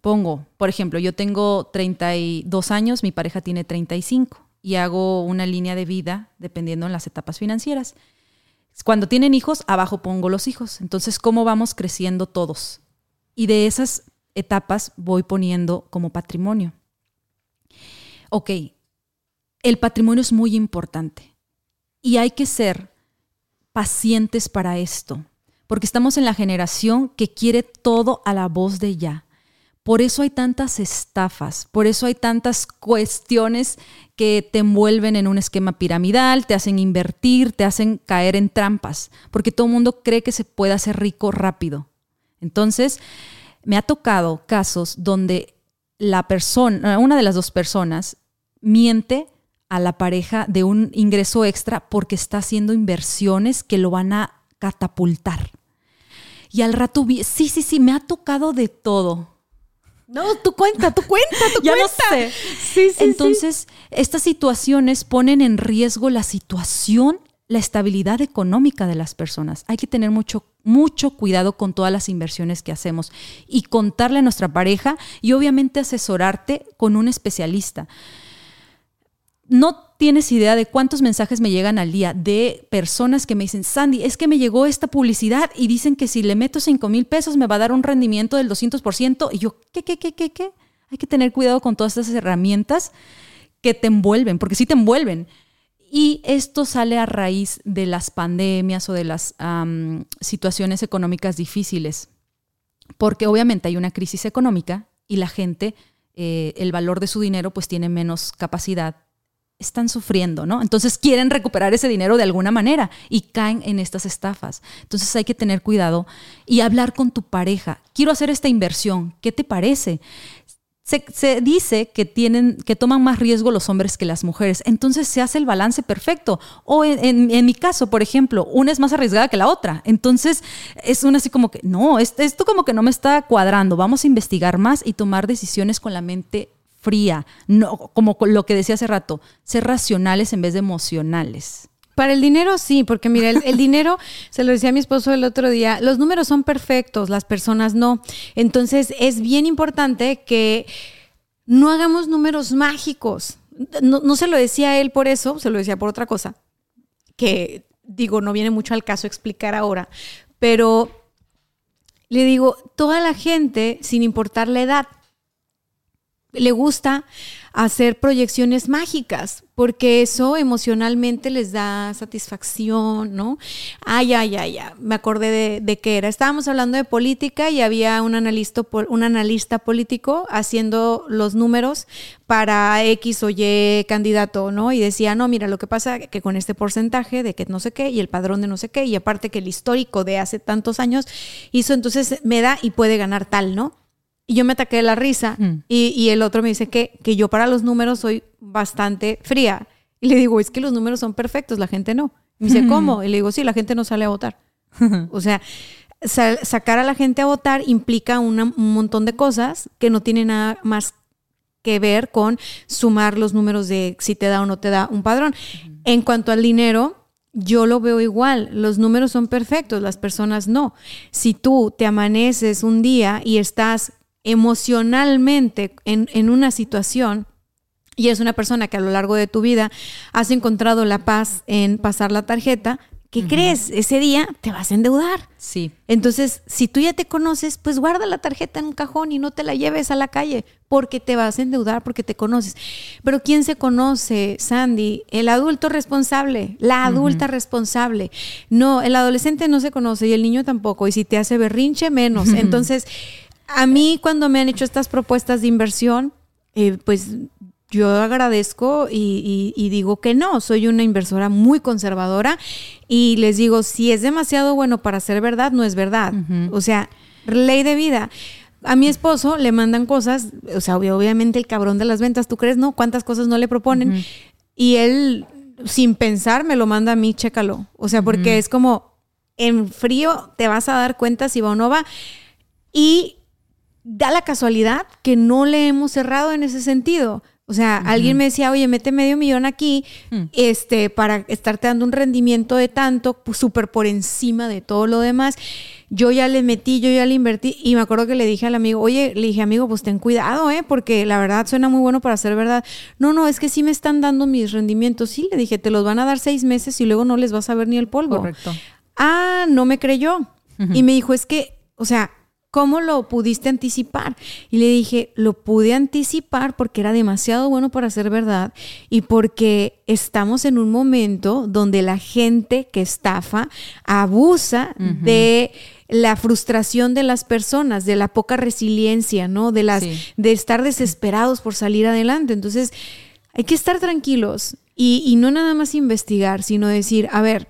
Pongo, por ejemplo, yo tengo 32 años, mi pareja tiene 35 y hago una línea de vida dependiendo en las etapas financieras. Cuando tienen hijos, abajo pongo los hijos. Entonces, ¿cómo vamos creciendo todos? Y de esas etapas voy poniendo como patrimonio. Ok, el patrimonio es muy importante y hay que ser pacientes para esto, porque estamos en la generación que quiere todo a la voz de ya. Por eso hay tantas estafas, por eso hay tantas cuestiones que te envuelven en un esquema piramidal, te hacen invertir, te hacen caer en trampas, porque todo el mundo cree que se puede hacer rico rápido. Entonces, me ha tocado casos donde la persona, una de las dos personas, miente a la pareja de un ingreso extra porque está haciendo inversiones que lo van a catapultar. Y al rato vi, sí, sí, sí, me ha tocado de todo. No, tú cuenta, tú cuenta, tú ya cuenta. No sé. Sí, sí, Entonces, estas situaciones ponen en riesgo la situación, la estabilidad económica de las personas. Hay que tener mucho, mucho cuidado con todas las inversiones que hacemos y contarle a nuestra pareja y obviamente asesorarte con un especialista no tienes idea de cuántos mensajes me llegan al día de personas que me dicen, Sandy, es que me llegó esta publicidad y dicen que si le meto 5 mil pesos me va a dar un rendimiento del 200%. Y yo, ¿qué, qué, qué, qué, qué? Hay que tener cuidado con todas estas herramientas que te envuelven, porque sí te envuelven. Y esto sale a raíz de las pandemias o de las situaciones económicas difíciles, porque obviamente hay una crisis económica y la gente, eh, el valor de su dinero pues tiene menos capacidad están sufriendo, ¿no? Entonces quieren recuperar ese dinero de alguna manera y caen en estas estafas. Entonces hay que tener cuidado y hablar con tu pareja. Quiero hacer esta inversión, ¿qué te parece? Se, dice que tienen, que toman más riesgo los hombres que las mujeres. Entonces se hace el balance perfecto. O en, mi caso, por ejemplo, una es más arriesgada que la otra. Entonces es una así como que, no, esto, esto como que no me está cuadrando. Vamos a investigar más y tomar decisiones con la mente fría, no, como lo que decía hace rato, ser racionales en vez de emocionales. Para el dinero sí, porque mira, el, dinero, se lo decía a mi esposo el otro día, los números son perfectos, las personas no. Entonces es bien importante que no hagamos números mágicos. No, no se lo decía a él por eso, se lo decía por otra cosa, que digo, no viene mucho al caso explicar ahora, pero le digo, toda la gente, sin importar la edad, le gusta hacer proyecciones mágicas, porque eso emocionalmente les da satisfacción, ¿no? Ay, ay, ay, ay. me acordé de, de qué era. Estábamos hablando de política y había un analista, un analista político haciendo los números para X o Y candidato, ¿no? Y decía, no, mira, lo que pasa que con este porcentaje de que no sé qué y el padrón de no sé qué, y aparte que el histórico de hace tantos años hizo, entonces me da y puede ganar tal, ¿no? Y yo me ataqué de la risa mm. y, el otro me dice que, que yo para los números soy bastante fría. Y le digo, es que los números son perfectos, la gente no. Y me dice, ¿cómo? Y le digo, sí, la gente no sale a votar. o sea, sacar a la gente a votar implica un montón de cosas que no tienen nada más que ver con sumar los números de si te da o no te da un padrón. En cuanto al dinero, yo lo veo igual, los números son perfectos, las personas no. Si tú te amaneces un día y estás emocionalmente en, una situación y es una persona que a lo largo de tu vida has encontrado la paz en pasar la tarjeta, ¿qué crees? Ese día te vas a endeudar. Sí. Entonces, si tú ya te conoces, pues guarda la tarjeta en un cajón y no te la lleves a la calle porque te vas a endeudar, porque te conoces. Pero ¿quién se conoce, Sandy? El adulto responsable, la adulta responsable. No, el adolescente no se conoce y el niño tampoco. Y si te hace berrinche, menos. Entonces, a mí cuando me han hecho estas propuestas de inversión, eh, pues yo agradezco y, digo que no, soy una inversora muy conservadora y les digo, si es demasiado bueno para ser verdad, no es verdad. O sea, ley de vida. A mi esposo le mandan cosas, o sea, obviamente el cabrón de las ventas, ¿tú crees, no? ¿Cuántas cosas no le proponen? Y él, sin pensar, me lo manda a mí, chécalo. O sea, porque es como, en frío te vas a dar cuenta si va o no va. Y da la casualidad que no le hemos cerrado en ese sentido. O sea, alguien me decía, oye, mete medio millón aquí, mm. este, para estarte dando un rendimiento de tanto, pues, súper por encima de todo lo demás. Yo ya le metí, yo ya le invertí, y me acuerdo que le dije al amigo, oye, le dije, amigo, pues ten cuidado, ¿eh? Porque la verdad suena muy bueno para ser verdad. No, no, es que sí me están dando mis rendimientos. Sí, le dije, te los van a dar seis meses y luego no les vas a ver ni el polvo. Correcto. Ah, no me creyó. Y me dijo, es que, o sea, ¿Cómo lo pudiste anticipar? Y le dije, lo pude anticipar porque era demasiado bueno para ser verdad y porque estamos en un momento donde la gente que estafa abusa de la frustración de las personas, de la poca resiliencia, ¿no? De las de estar desesperados por salir adelante. Entonces, hay que estar tranquilos y, y no nada más investigar, sino decir, a ver,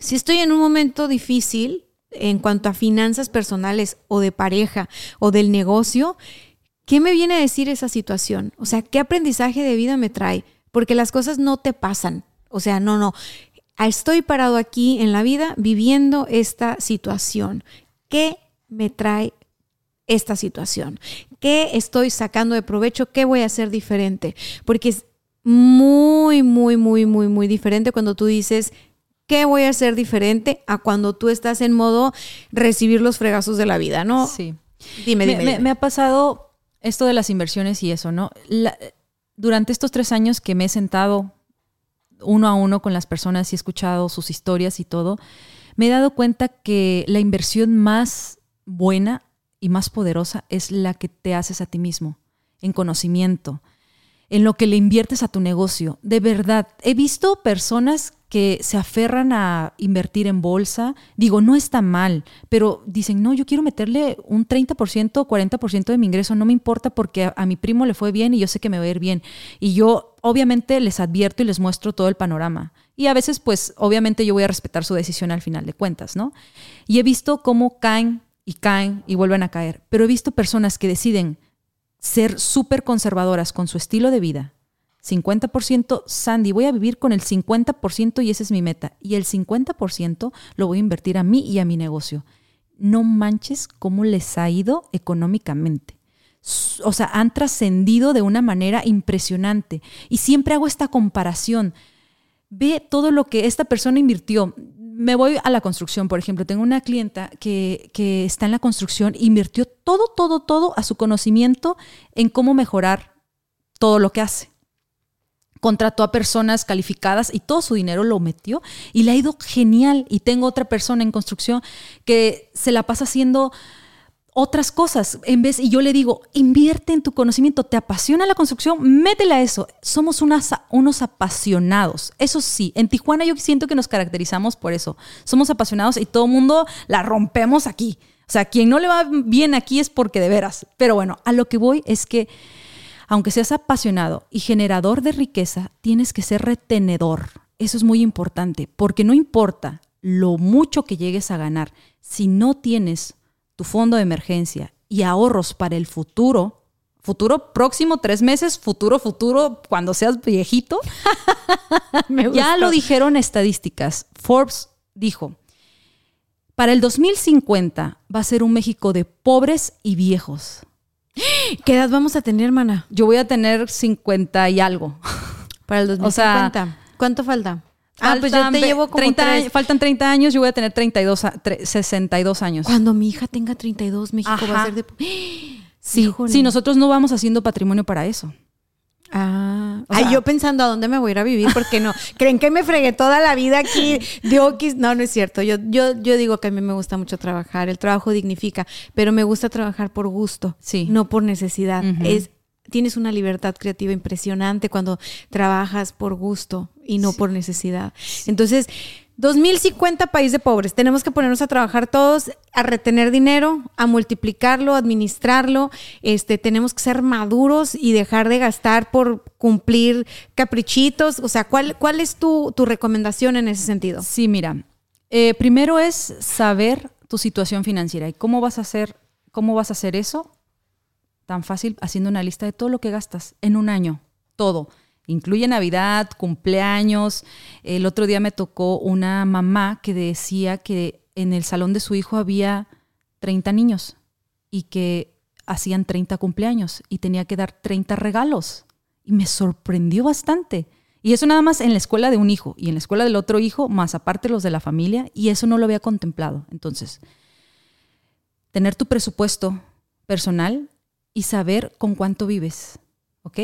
si estoy en un momento difícil, en cuanto a finanzas personales o de pareja o del negocio, ¿qué me viene a decir esa situación? O sea, ¿qué aprendizaje de vida me trae? porque las cosas no te pasan. O sea, no, no. Estoy parado aquí en la vida viviendo esta situación. ¿Qué me trae esta situación? ¿Qué estoy sacando de provecho? ¿Qué voy a hacer diferente? Porque es muy, muy, muy, muy, muy diferente cuando tú dices, ¿qué voy a hacer diferente? A cuando tú estás en modo recibir los fregazos de la vida, ¿no? Sí. Dime, dime. Me, ha pasado esto de las inversiones y eso, ¿no? durante estos tres años que me he sentado uno a uno con las personas y he escuchado sus historias y todo, me he dado cuenta que la inversión más buena y más poderosa es la que te haces a ti mismo, en conocimiento, en lo que le inviertes a tu negocio. De verdad, he visto personas que se aferran a invertir en bolsa. Digo, no está mal, pero dicen, no, yo quiero meterle un 30% o 40% de mi ingreso, no me importa porque a, mi primo le fue bien y yo sé que me va a ir bien. Y yo obviamente les advierto y les muestro todo el panorama. Y a veces, pues, obviamente yo voy a respetar su decisión al final de cuentas, ¿no? Y he visto cómo caen y caen y vuelven a caer, pero he visto personas que deciden ser súper conservadoras con su estilo de vida. 50% Sandy, voy a vivir con el 50% y esa es mi meta. Y el 50% lo voy a invertir a mí y a mi negocio. No manches cómo les ha ido económicamente. O sea, han trascendido de una manera impresionante. Y siempre hago esta comparación. Ve todo lo que esta persona invirtió me voy a la construcción, por ejemplo, tengo una clienta que, que, está en la construcción, invirtió todo, todo, todo a su conocimiento en cómo mejorar todo lo que hace. Contrató a personas calificadas y todo su dinero lo metió y le ha ido genial. Y tengo otra persona en construcción que se la pasa haciendo otras cosas en vez y yo le digo, invierte en tu conocimiento, te apasiona la construcción, métele a eso. Somos unos apasionados. Eso sí, en Tijuana yo siento que nos caracterizamos por eso. Somos apasionados y todo el mundo la rompemos aquí. O sea, quien no le va bien aquí es porque de veras. Pero bueno, a lo que voy es que aunque seas apasionado y generador de riqueza, tienes que ser retenedor. Eso es muy importante, porque no importa lo mucho que llegues a ganar, si no tienes tu fondo de emergencia y ahorros para el futuro, futuro próximo, tres meses, futuro, futuro, cuando seas viejito. ya lo dijeron estadísticas. Forbes dijo, para el 2050 va a ser un México de pobres y viejos. ¿Qué edad vamos a tener, hermana? Yo voy a tener 50 y algo. Para el 2050. ¿Cuánto falta? Ah, pues yo te llevo como 30 años, faltan 30 años, yo voy a tener 32, 62 años. Cuando mi hija tenga 32, México va a ser de... Sí, sí, nosotros no vamos haciendo patrimonio para eso. Ah, Ay, yo pensando a dónde me voy a ir a vivir, porque no. ¿Creen que me fregué toda la vida aquí de No, no es cierto. Yo, yo, yo digo que a mí me gusta mucho trabajar. El trabajo dignifica, pero me gusta trabajar por gusto, sí. no por necesidad. Es tienes una libertad creativa impresionante cuando trabajas por gusto y no por necesidad. Entonces, 2050 país de pobres. Tenemos que ponernos a trabajar todos, a retener dinero, a multiplicarlo, a administrarlo. Este, tenemos que ser maduros y dejar de gastar por cumplir caprichitos. O sea, ¿cuál, cuál es tu, recomendación en ese sentido? Sí, mira. Eh, primero es saber tu situación financiera y cómo vas a hacer, cómo vas a hacer eso tan fácil haciendo una lista de todo lo que gastas en un año, todo. Incluye Navidad, cumpleaños. El otro día me tocó una mamá que decía que en el salón de su hijo había 30 niños y que hacían 30 cumpleaños y tenía que dar 30 regalos. Y me sorprendió bastante. Y eso nada más en la escuela de un hijo y en la escuela del otro hijo, más aparte los de la familia, y eso no lo había contemplado. Entonces, tener tu presupuesto personal y saber con cuánto vives, ¿ok?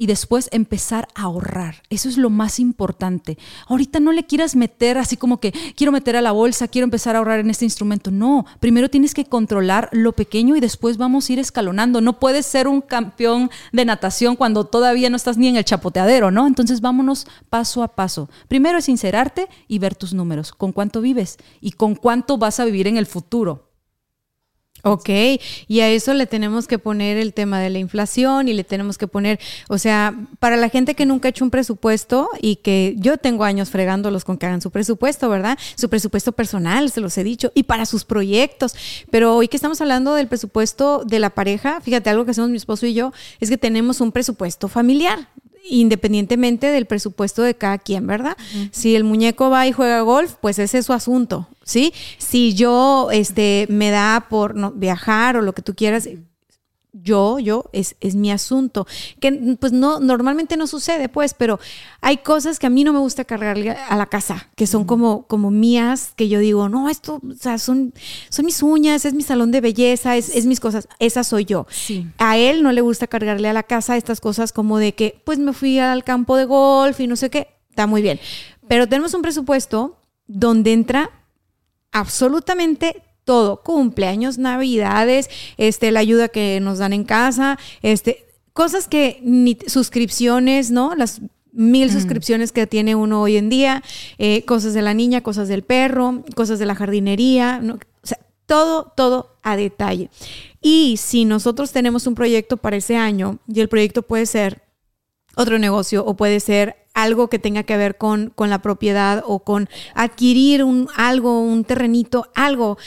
Y después empezar a ahorrar. Eso es lo más importante. Ahorita no le quieras meter así como que quiero meter a la bolsa, quiero empezar a ahorrar en este instrumento. No, primero tienes que controlar lo pequeño y después vamos a ir escalonando. No puedes ser un campeón de natación cuando todavía no estás ni en el chapoteadero, ¿no? Entonces vámonos paso a paso. Primero es sincerarte y ver tus números, con cuánto vives y con cuánto vas a vivir en el futuro. Ok, y a eso le tenemos que poner el tema de la inflación y le tenemos que poner, o sea, para la gente que nunca ha hecho un presupuesto y que yo tengo años fregándolos con que hagan su presupuesto, ¿verdad? Su presupuesto personal, se los he dicho, y para sus proyectos. Pero hoy que estamos hablando del presupuesto de la pareja, fíjate, algo que hacemos mi esposo y yo es que tenemos un presupuesto familiar independientemente del presupuesto de cada quien, ¿verdad? Si el muñeco va y juega golf, pues ese es su asunto, ¿sí? Si yo, este, me da por no, viajar o lo que tú quieras, yo, yo, es, es, mi asunto. Que pues no, normalmente no sucede, pues, pero hay cosas que a mí no me gusta cargarle a la casa, que son como, como mías, que yo digo, no, esto, o sea, son, son mis uñas, es mi salón de belleza, es, es mis cosas, esa soy yo. Sí. A él no le gusta cargarle a la casa estas cosas como de que, pues me fui al campo de golf y no sé qué, está muy bien. Pero tenemos un presupuesto donde entra absolutamente todo, cumpleaños, navidades, este, la ayuda que nos dan en casa, este, cosas que ni suscripciones, ¿no? Las mil suscripciones que tiene uno hoy en día, eh, cosas de la niña, cosas del perro, cosas de la jardinería, ¿no? o sea, todo, todo a detalle. Y si nosotros tenemos un proyecto para ese año y el proyecto puede ser otro negocio o puede ser algo que tenga que ver con, con la propiedad o con adquirir un, algo, un terrenito, algo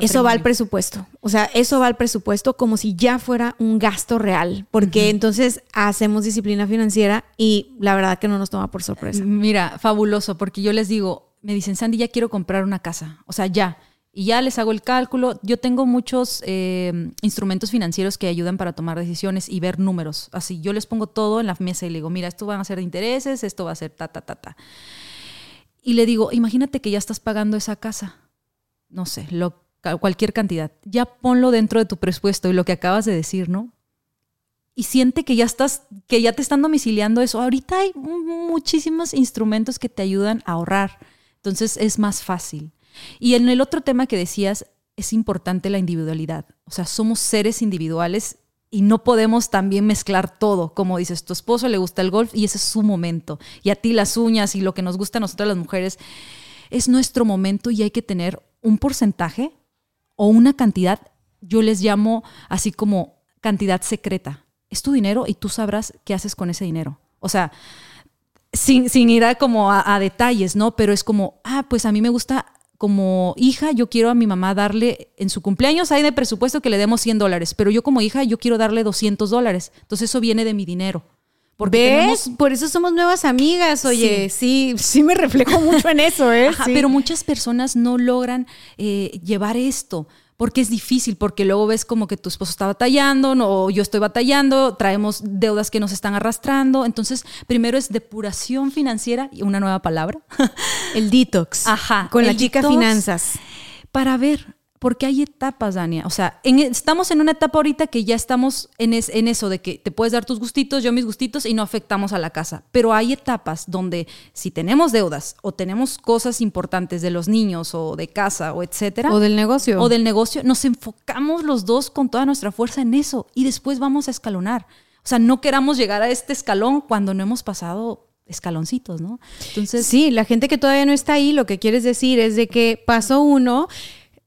eso va al presupuesto. O sea, eso va al presupuesto como si ya fuera un gasto real, porque entonces hacemos disciplina financiera y la verdad que no nos toma por sorpresa. Mira, fabuloso, porque yo les digo, me dicen, Sandy, ya quiero comprar una casa. O sea, ya. Y ya les hago el cálculo. Yo tengo muchos eh, instrumentos financieros que ayudan para tomar decisiones y ver números. Así, yo les pongo todo en la mesa y le digo, mira, esto va a ser de intereses, esto va a ser ta, ta, ta, ta. Y le digo, imagínate que ya estás pagando esa casa. No sé, lo cualquier cantidad, ya ponlo dentro de tu presupuesto y lo que acabas de decir, ¿no? Y siente que ya estás, que ya te están domiciliando eso. Ahorita hay muchísimos instrumentos que te ayudan a ahorrar. Entonces es más fácil. Y en el otro tema que decías, es importante la individualidad. O sea, somos seres individuales y no podemos también mezclar todo. Como dices, tu esposo le gusta el golf y ese es su momento. Y a ti las uñas y lo que nos gusta a nosotras las mujeres es nuestro momento y hay que tener un porcentaje o una cantidad, yo les llamo así como cantidad secreta. Es tu dinero y tú sabrás qué haces con ese dinero. O sea, sin, sin ir a como a, detalles, ¿no? Pero es como, ah, pues a mí me gusta como hija, yo quiero a mi mamá darle, en su cumpleaños hay de presupuesto que le demos 100 dólares, pero yo como hija, yo quiero darle 200 dólares. Entonces eso viene de mi dinero. Porque ¿Ves? Por eso somos nuevas amigas, oye, sí, sí, me reflejo mucho en eso, ¿eh? Pero muchas personas no logran eh, llevar esto porque es difícil, porque luego ves como que tu esposo está batallando, o yo estoy batallando, traemos deudas que nos están arrastrando. Entonces, primero es depuración financiera y una nueva palabra. El detox. Ajá. Con la chica finanzas. Para ver, porque hay etapas, Dania. O sea, estamos en una etapa ahorita que ya estamos en, en, eso de que te puedes dar tus gustitos, yo mis gustitos y no afectamos a la casa. Pero hay etapas donde si tenemos deudas o tenemos cosas importantes de los niños o de casa o etcétera. O del negocio. O del negocio, nos enfocamos los dos con toda nuestra fuerza en eso y después vamos a escalonar. O sea, no queramos llegar a este escalón cuando no hemos pasado escaloncitos, ¿no? Entonces, sí, la gente que todavía no está ahí, lo que quieres decir es de que pasó uno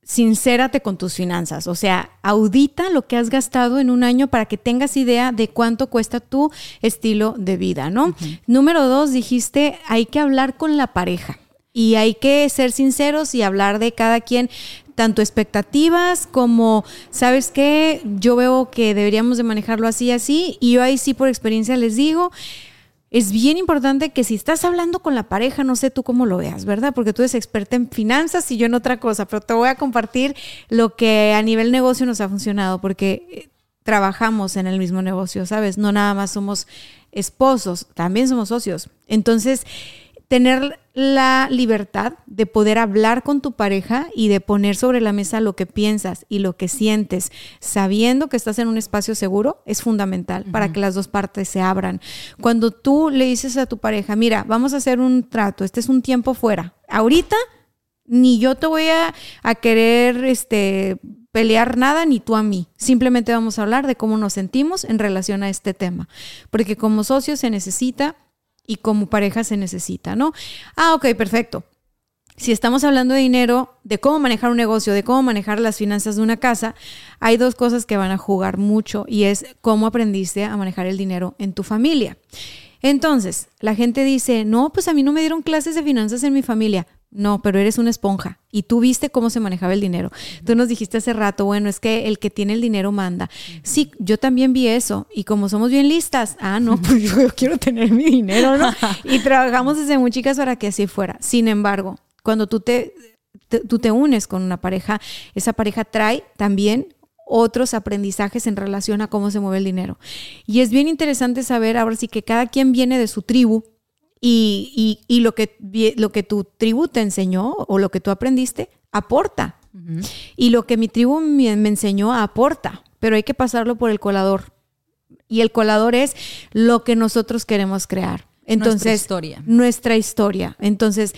sincérate con tus finanzas, o sea, audita lo que has gastado en un año para que tengas idea de cuánto cuesta tu estilo de vida, ¿no? Número dos, dijiste, hay que hablar con la pareja y hay que ser sinceros y hablar de cada quien tanto expectativas como, ¿sabes qué? Yo veo que deberíamos de manejarlo así, así, y yo ahí sí por experiencia les digo, es bien importante que si estás hablando con la pareja, no sé tú cómo lo veas, ¿verdad? Porque tú eres experta en finanzas y yo en otra cosa, pero te voy a compartir lo que a nivel negocio nos ha funcionado, porque eh, trabajamos en el mismo negocio, ¿sabes? No nada más somos esposos, también somos socios. Entonces, tener la libertad de poder hablar con tu pareja y de poner sobre la mesa lo que piensas y lo que sientes, sabiendo que estás en un espacio seguro, es fundamental para que las dos partes se abran. Cuando tú le dices a tu pareja, mira, vamos a hacer un trato, este es un tiempo fuera, ahorita ni yo te voy a, a querer este, pelear nada, ni tú a mí. Simplemente vamos a hablar de cómo nos sentimos en relación a este tema. Porque como socios se necesita y como pareja se necesita, ¿no? Ah, ok, perfecto. Si estamos hablando de dinero, de cómo manejar un negocio, de cómo manejar las finanzas de una casa, hay dos cosas que van a jugar mucho y es cómo aprendiste a manejar el dinero en tu familia. Entonces, la gente dice, no, pues a mí no me dieron clases de finanzas en mi familia. No, pero eres una esponja y tú viste cómo se manejaba el dinero. Tú nos dijiste hace rato, bueno, es que el que tiene el dinero manda. Sí, yo también vi eso y como somos bien listas, ah, no, pues yo, quiero tener mi dinero, ¿no? Y trabajamos desde muy chicas para que así fuera. Sin embargo, cuando tú te, tú te unes con una pareja, esa pareja trae también otros aprendizajes en relación a cómo se mueve el dinero. Y es bien interesante saber ahora sí que cada quien viene de su tribu y, lo, que, lo que tu tribu te enseñó o lo que tú aprendiste aporta. Y lo que mi tribu me, enseñó aporta, pero hay que pasarlo por el colador. Y el colador es lo que nosotros queremos crear. Entonces, nuestra historia. Nuestra historia. Entonces,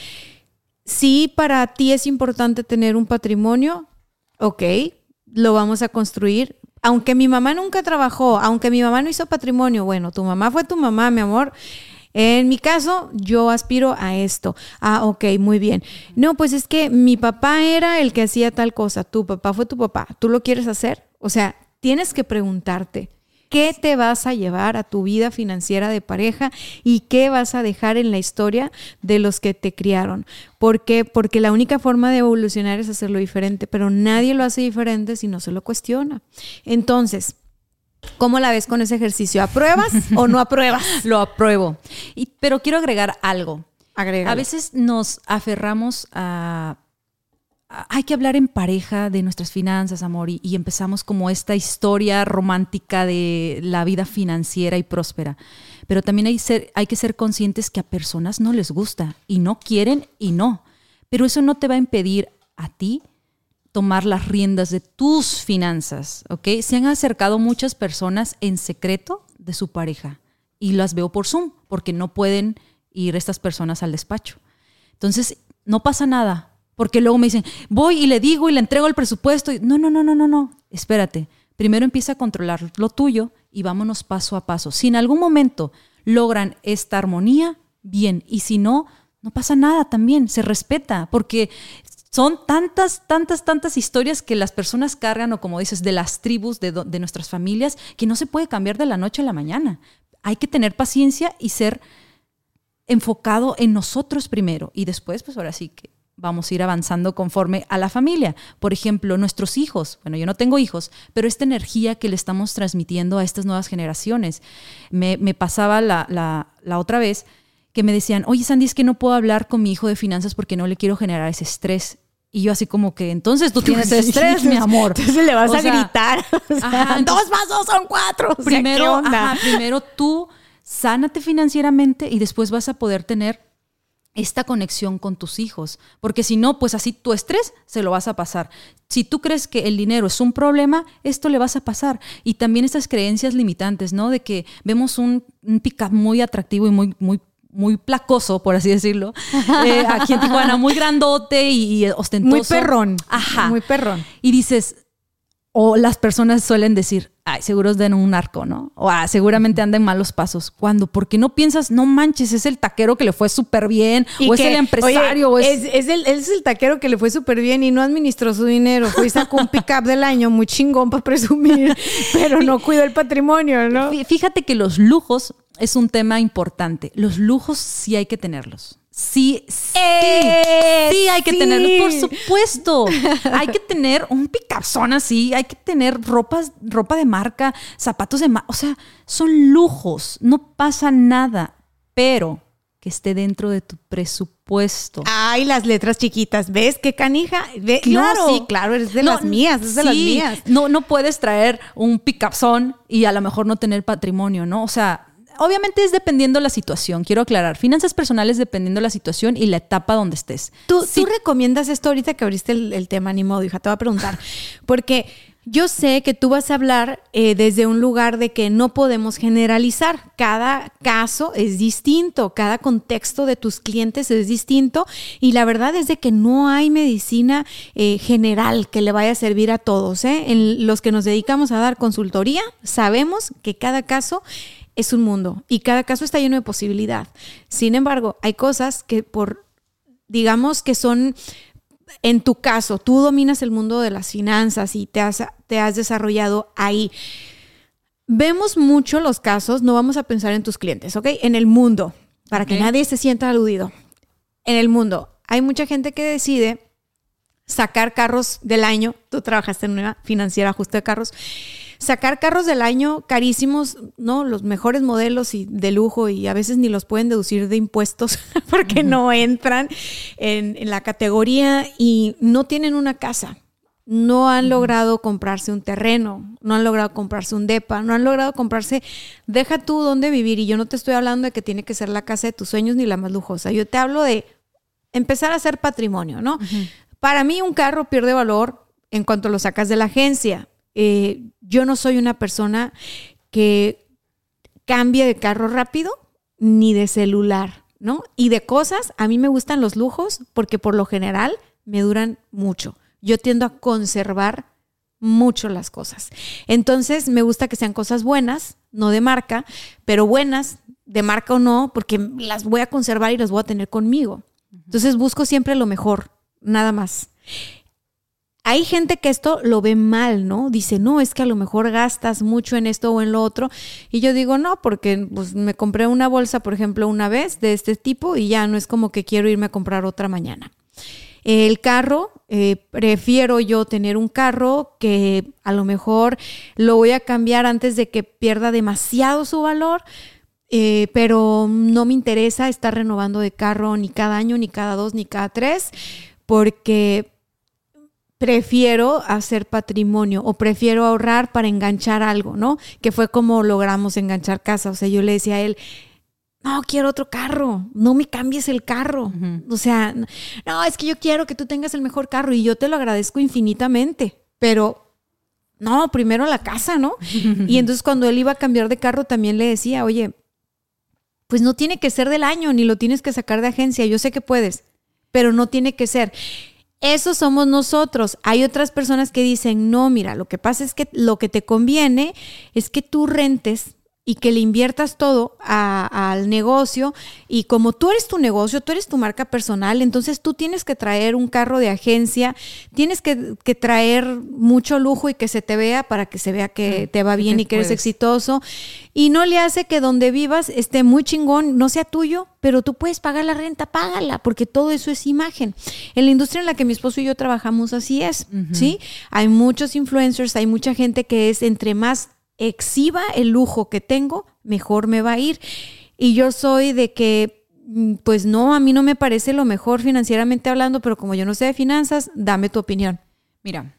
sí, para ti es importante tener un patrimonio, ok, lo vamos a construir. Aunque mi mamá nunca trabajó, aunque mi mamá no hizo patrimonio, bueno, tu mamá fue tu mamá, mi amor. En mi caso, yo aspiro a esto. Ah, ok, muy bien. No, pues es que mi papá era el que hacía tal cosa. Tu papá fue tu papá. ¿Tú lo quieres hacer? O sea, tienes que preguntarte. ¿Qué te vas a llevar a tu vida financiera de pareja y qué vas a dejar en la historia de los que te criaron? ¿Por qué? Porque la única forma de evolucionar es hacerlo diferente, pero nadie lo hace diferente si no se lo cuestiona. Entonces, ¿Cómo la ves con ese ejercicio? ¿Apruebas o no apruebas? Lo apruebo. Y, pero quiero agregar algo. A veces nos aferramos a, Hay que hablar en pareja de nuestras finanzas, amor, y, y, empezamos como esta historia romántica de la vida financiera y próspera. Pero también hay, ser, hay que ser conscientes que a personas no les gusta y no quieren y no. Pero eso no te va a impedir a ti tomar las riendas de tus finanzas, ¿ok? Se han acercado muchas personas en secreto de su pareja y las veo por Zoom porque no pueden ir estas personas al despacho. Entonces, no pasa nada, porque luego me dicen, voy y le digo y le entrego el presupuesto. Y, no, no, no, no, no, no, espérate. Primero empieza a controlar lo tuyo y vámonos paso a paso. Si en algún momento logran esta armonía, bien. Y si no, no pasa nada también, se respeta, porque son tantas, tantas, tantas historias que las personas cargan, o como dices, de las tribus, de, de, nuestras familias, que no se puede cambiar de la noche a la mañana. Hay que tener paciencia y ser enfocado en nosotros primero y después, pues ahora sí que vamos a ir avanzando conforme a la familia. Por ejemplo, nuestros hijos. Bueno, yo no tengo hijos, pero esta energía que le estamos transmitiendo a estas nuevas generaciones. Me, me pasaba la, la, la otra vez que me decían, oye Sandy, es que no puedo hablar con mi hijo de finanzas porque no le quiero generar ese estrés. Y yo así como que, entonces tú tienes estrés, mi amor. Entonces le vas a gritar. dos más dos son cuatro. Primero, primero tú sánate financieramente y después vas a poder tener esta conexión con tus hijos. Porque si no, pues así tu estrés se lo vas a pasar. Si tú crees que el dinero es un problema, esto le vas a pasar. Y también estas creencias limitantes, ¿no? De que vemos un, un pick-up muy atractivo y muy, muy muy placoso, por así decirlo, eh, aquí en Tijuana, muy grandote y, ostentoso. Muy perrón. Ajá. Muy perrón. Y dices, o las personas suelen decir, ay, seguro es de un arco, ¿no? O ah, seguramente anda en malos pasos. Cuando, porque no piensas, no manches, es el taquero que le fue súper bien, o es el empresario. es... Es, el, es el taquero que le fue súper bien y no administró su dinero. Fue y sacó un pick-up del año muy chingón para presumir, pero no cuidó el patrimonio, ¿no? Fíjate que los lujos es un tema importante. Los lujos sí hay que tenerlos. Sí, sí, eh, sí hay que tenerlos, por supuesto. hay que tener un picazón así, hay que tener ropas, ropa de marca, zapatos de marca, o sea, son lujos, no pasa nada, pero que esté dentro de tu presupuesto. Ay, las letras chiquitas, ¿ves qué canija? claro. sí, claro, es de las mías, es de las mías. No, no puedes traer un picapzón y a lo mejor no tener patrimonio, ¿no? O sea, obviamente es dependiendo la situación, quiero aclarar. Finanzas personales dependiendo la situación y la etapa donde estés. ¿Tú, ¿tú recomiendas esto ahorita que abriste el, tema, ni modo, hija? Te voy a preguntar. Porque yo sé que tú vas a hablar eh, desde un lugar de que no podemos generalizar. Cada caso es distinto, cada contexto de tus clientes es distinto y la verdad es de que no hay medicina eh, general que le vaya a servir a todos. ¿eh? En los que nos dedicamos a dar consultoría, sabemos que cada caso es un mundo y cada caso está lleno de posibilidad. Sin embargo, hay cosas que por, digamos que son, en tu caso, tú dominas el mundo de las finanzas y te has, te has desarrollado ahí. Vemos mucho los casos, no vamos a pensar en tus clientes, ¿ok? En el mundo, para que nadie se sienta aludido. En el mundo, hay mucha gente que decide sacar carros del año. Tú trabajaste en una financiera justo de carros. Sacar carros del año carísimos, ¿no? Los mejores modelos y de lujo y a veces ni los pueden deducir de impuestos porque no entran en, en la categoría y no tienen una casa no han logrado comprarse un terreno, no han logrado comprarse un depa, no han logrado comprarse, deja tú dónde vivir. Y yo no te estoy hablando de que tiene que ser la casa de tus sueños ni la más lujosa. Yo te hablo de empezar a hacer patrimonio, ¿no? Para mí un carro pierde valor en cuanto lo sacas de la agencia. Eh, yo no soy una persona que cambie de carro rápido ni de celular, ¿no? Y de cosas, a mí me gustan los lujos porque por lo general me duran mucho. Yo tiendo a conservar mucho las cosas. Entonces me gusta que sean cosas buenas, no de marca, pero buenas, de marca o no, porque las voy a conservar y las voy a tener conmigo. Entonces busco siempre lo mejor nada más. Hay gente que esto lo ve mal, ¿no? Dice, no, es que a lo mejor gastas mucho en esto o en lo otro. Y yo digo, no, porque pues, me compré una bolsa, por ejemplo, una vez de este tipo y ya no es como que quiero irme a comprar otra mañana. El carro, eh, prefiero yo tener un carro que a lo mejor lo voy a cambiar antes de que pierda demasiado su valor, eh, pero no me interesa estar renovando de carro ni cada año, ni cada dos, ni cada tres porque prefiero hacer patrimonio o prefiero ahorrar para enganchar algo, ¿no? Que fue como logramos enganchar casa. O sea, yo le decía a él, no, quiero otro carro, no me cambies el carro. O sea, no, es que yo quiero que tú tengas el mejor carro y yo te lo agradezco infinitamente, pero no, primero la casa, ¿no? y entonces cuando él iba a cambiar de carro también le decía, oye, pues no tiene que ser del año, ni lo tienes que sacar de agencia, yo sé que puedes, pero no tiene que ser. Eso somos nosotros. Hay otras personas que dicen, no, mira, lo que pasa es que lo que te conviene es que tú rentes y que le inviertas todo al negocio. Y como tú eres tu negocio, tú eres tu marca personal, entonces tú tienes que traer un carro de agencia, tienes que, traer mucho lujo y que se te vea para que se vea que te va bien y que eres exitoso. Y no le hace que donde vivas esté muy chingón, no sea tuyo, pero tú puedes pagar la renta, págala, porque todo eso es imagen. En la industria en la que mi esposo y yo trabajamos así es, ¿sí? Hay muchos influencers, hay mucha gente que es entre más exhiba el lujo que tengo, mejor me va a ir. Y yo soy de que, mm, pues no, a mí no me parece lo mejor financieramente hablando, pero como yo no sé de finanzas, dame tu opinión. Mira,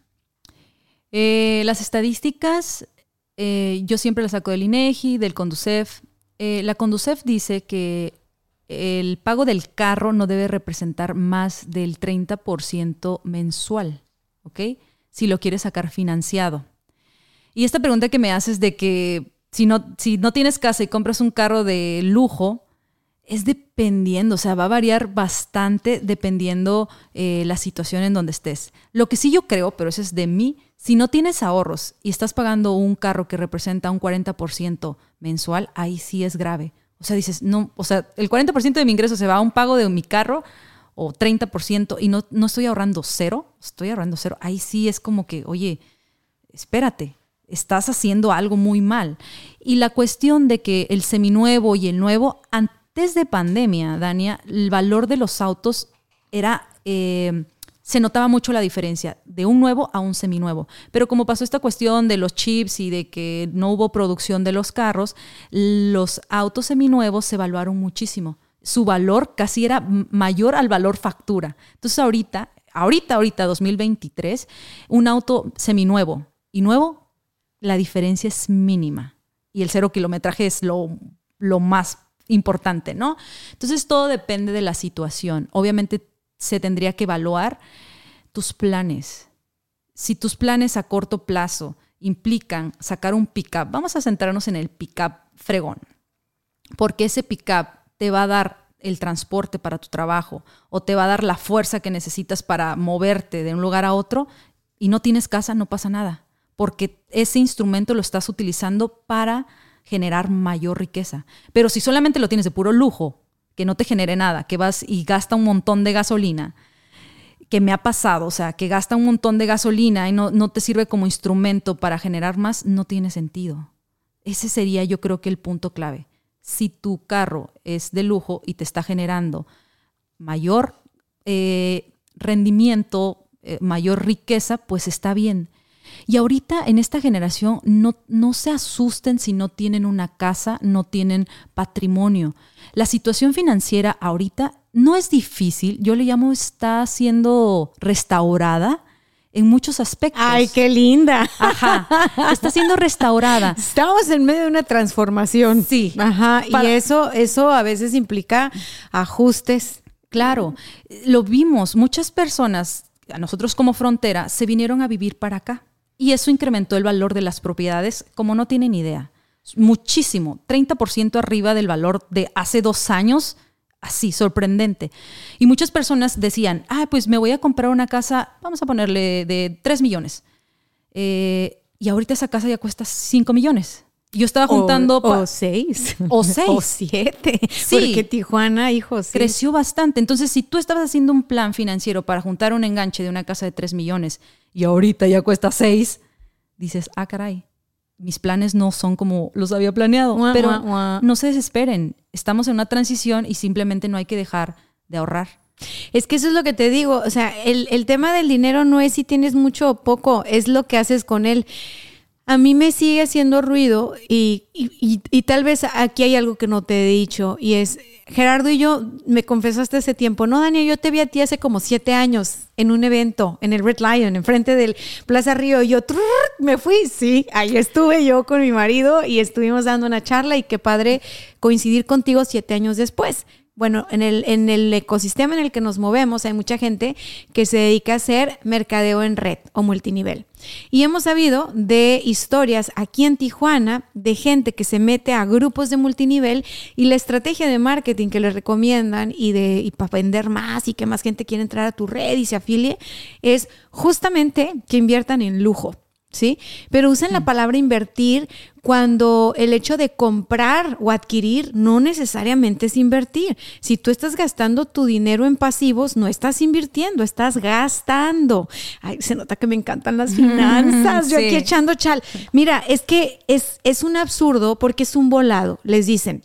eh, las estadísticas, eh, yo siempre las saco del INEGI, del Conducef. Eh, la Conducef dice que el pago del carro no debe representar más del 30% mensual, ¿ok? Si lo quieres sacar financiado. Y esta pregunta que me haces de que si no, si no tienes casa y compras un carro de lujo, es dependiendo, o sea, va a variar bastante dependiendo eh, la situación en donde estés. Lo que sí yo creo, pero eso es de mí, si no tienes ahorros y estás pagando un carro que representa un 40% mensual, ahí sí es grave. O sea, dices, no, o sea, el 40% de mi ingreso se va a un pago de mi carro o 30% y no, no estoy ahorrando cero, estoy ahorrando cero. Ahí sí es como que, oye, espérate, estás haciendo algo muy mal. Y la cuestión de que el seminuevo y el nuevo, antes de pandemia, Dania, el valor de los autos era... Eh, se notaba mucho la diferencia de un nuevo a un seminuevo. Pero como pasó esta cuestión de los chips y de que no hubo producción de los carros, los autos seminuevos se evaluaron muchísimo. Su valor casi era mayor al valor factura. Entonces ahorita, ahorita, ahorita, 2023, un auto seminuevo y nuevo la diferencia es mínima y el cero kilometraje es lo, lo más importante, ¿no? Entonces todo depende de la situación. Obviamente se tendría que evaluar tus planes. Si tus planes a corto plazo implican sacar un pickup, vamos a centrarnos en el pickup fregón, porque ese pickup te va a dar el transporte para tu trabajo o te va a dar la fuerza que necesitas para moverte de un lugar a otro y no tienes casa, no pasa nada porque ese instrumento lo estás utilizando para generar mayor riqueza. Pero si solamente lo tienes de puro lujo, que no te genere nada, que vas y gasta un montón de gasolina, que me ha pasado, o sea, que gasta un montón de gasolina y no, no te sirve como instrumento para generar más, no tiene sentido. Ese sería yo creo que el punto clave. Si tu carro es de lujo y te está generando mayor eh, rendimiento, eh, mayor riqueza, pues está bien. Y ahorita en esta generación no, no se asusten si no tienen una casa, no tienen patrimonio. La situación financiera ahorita no es difícil, yo le llamo está siendo restaurada en muchos aspectos. Ay, qué linda. Ajá. Está siendo restaurada. Estamos en medio de una transformación. Sí. Ajá. Y eso, eso a veces implica ajustes. Claro. Lo vimos. Muchas personas, a nosotros como frontera, se vinieron a vivir para acá. Y eso incrementó el valor de las propiedades como no tienen idea. Muchísimo. 30% arriba del valor de hace dos años así, sorprendente. Y muchas personas decían, ah, pues me voy a comprar una casa, vamos a ponerle de 3 millones. Eh, y ahorita esa casa ya cuesta 5 millones. Yo estaba juntando... O 6. O 6. O 7. Sí. Porque Tijuana, hijo, sí. Creció bastante. Entonces, si tú estabas haciendo un plan financiero para juntar un enganche de una casa de 3 millones y ahorita ya cuesta 6, dices, ah, caray, mis planes no son como los había planeado. Pero no se desesperen. Estamos en una transición y simplemente no hay que dejar de ahorrar. Es que eso es lo que te digo. O sea, el, el tema del dinero no es si tienes mucho o poco, es lo que haces con él. A mí me sigue haciendo ruido y, y- y- y tal vez aquí hay algo que no te he dicho y es, Gerardo y yo me confesaste hace tiempo, no, Daniel, yo te vi a ti hace como siete años en un evento en el Red Lion, enfrente del Plaza Río y yo me fui, sí, ahí estuve yo con mi marido y estuvimos dando una charla y qué padre coincidir contigo siete años después. Bueno, en el, en el ecosistema en el que nos movemos hay mucha gente que se dedica a hacer mercadeo en red o multinivel. Y hemos sabido de historias aquí en Tijuana de gente que se mete a grupos de multinivel y la estrategia de marketing que les recomiendan y, de, y para vender más y que más gente quiere entrar a tu red y se afilie es justamente que inviertan en lujo. ¿Sí? Pero usan la palabra invertir cuando el hecho de comprar o adquirir no necesariamente es invertir. Si tú estás gastando tu dinero en pasivos, no estás invirtiendo, estás gastando. Ay, se nota que me encantan las finanzas. Yo Sí. aquí echando chal. Mira, es que es, es un absurdo porque es un volado. Les dicen,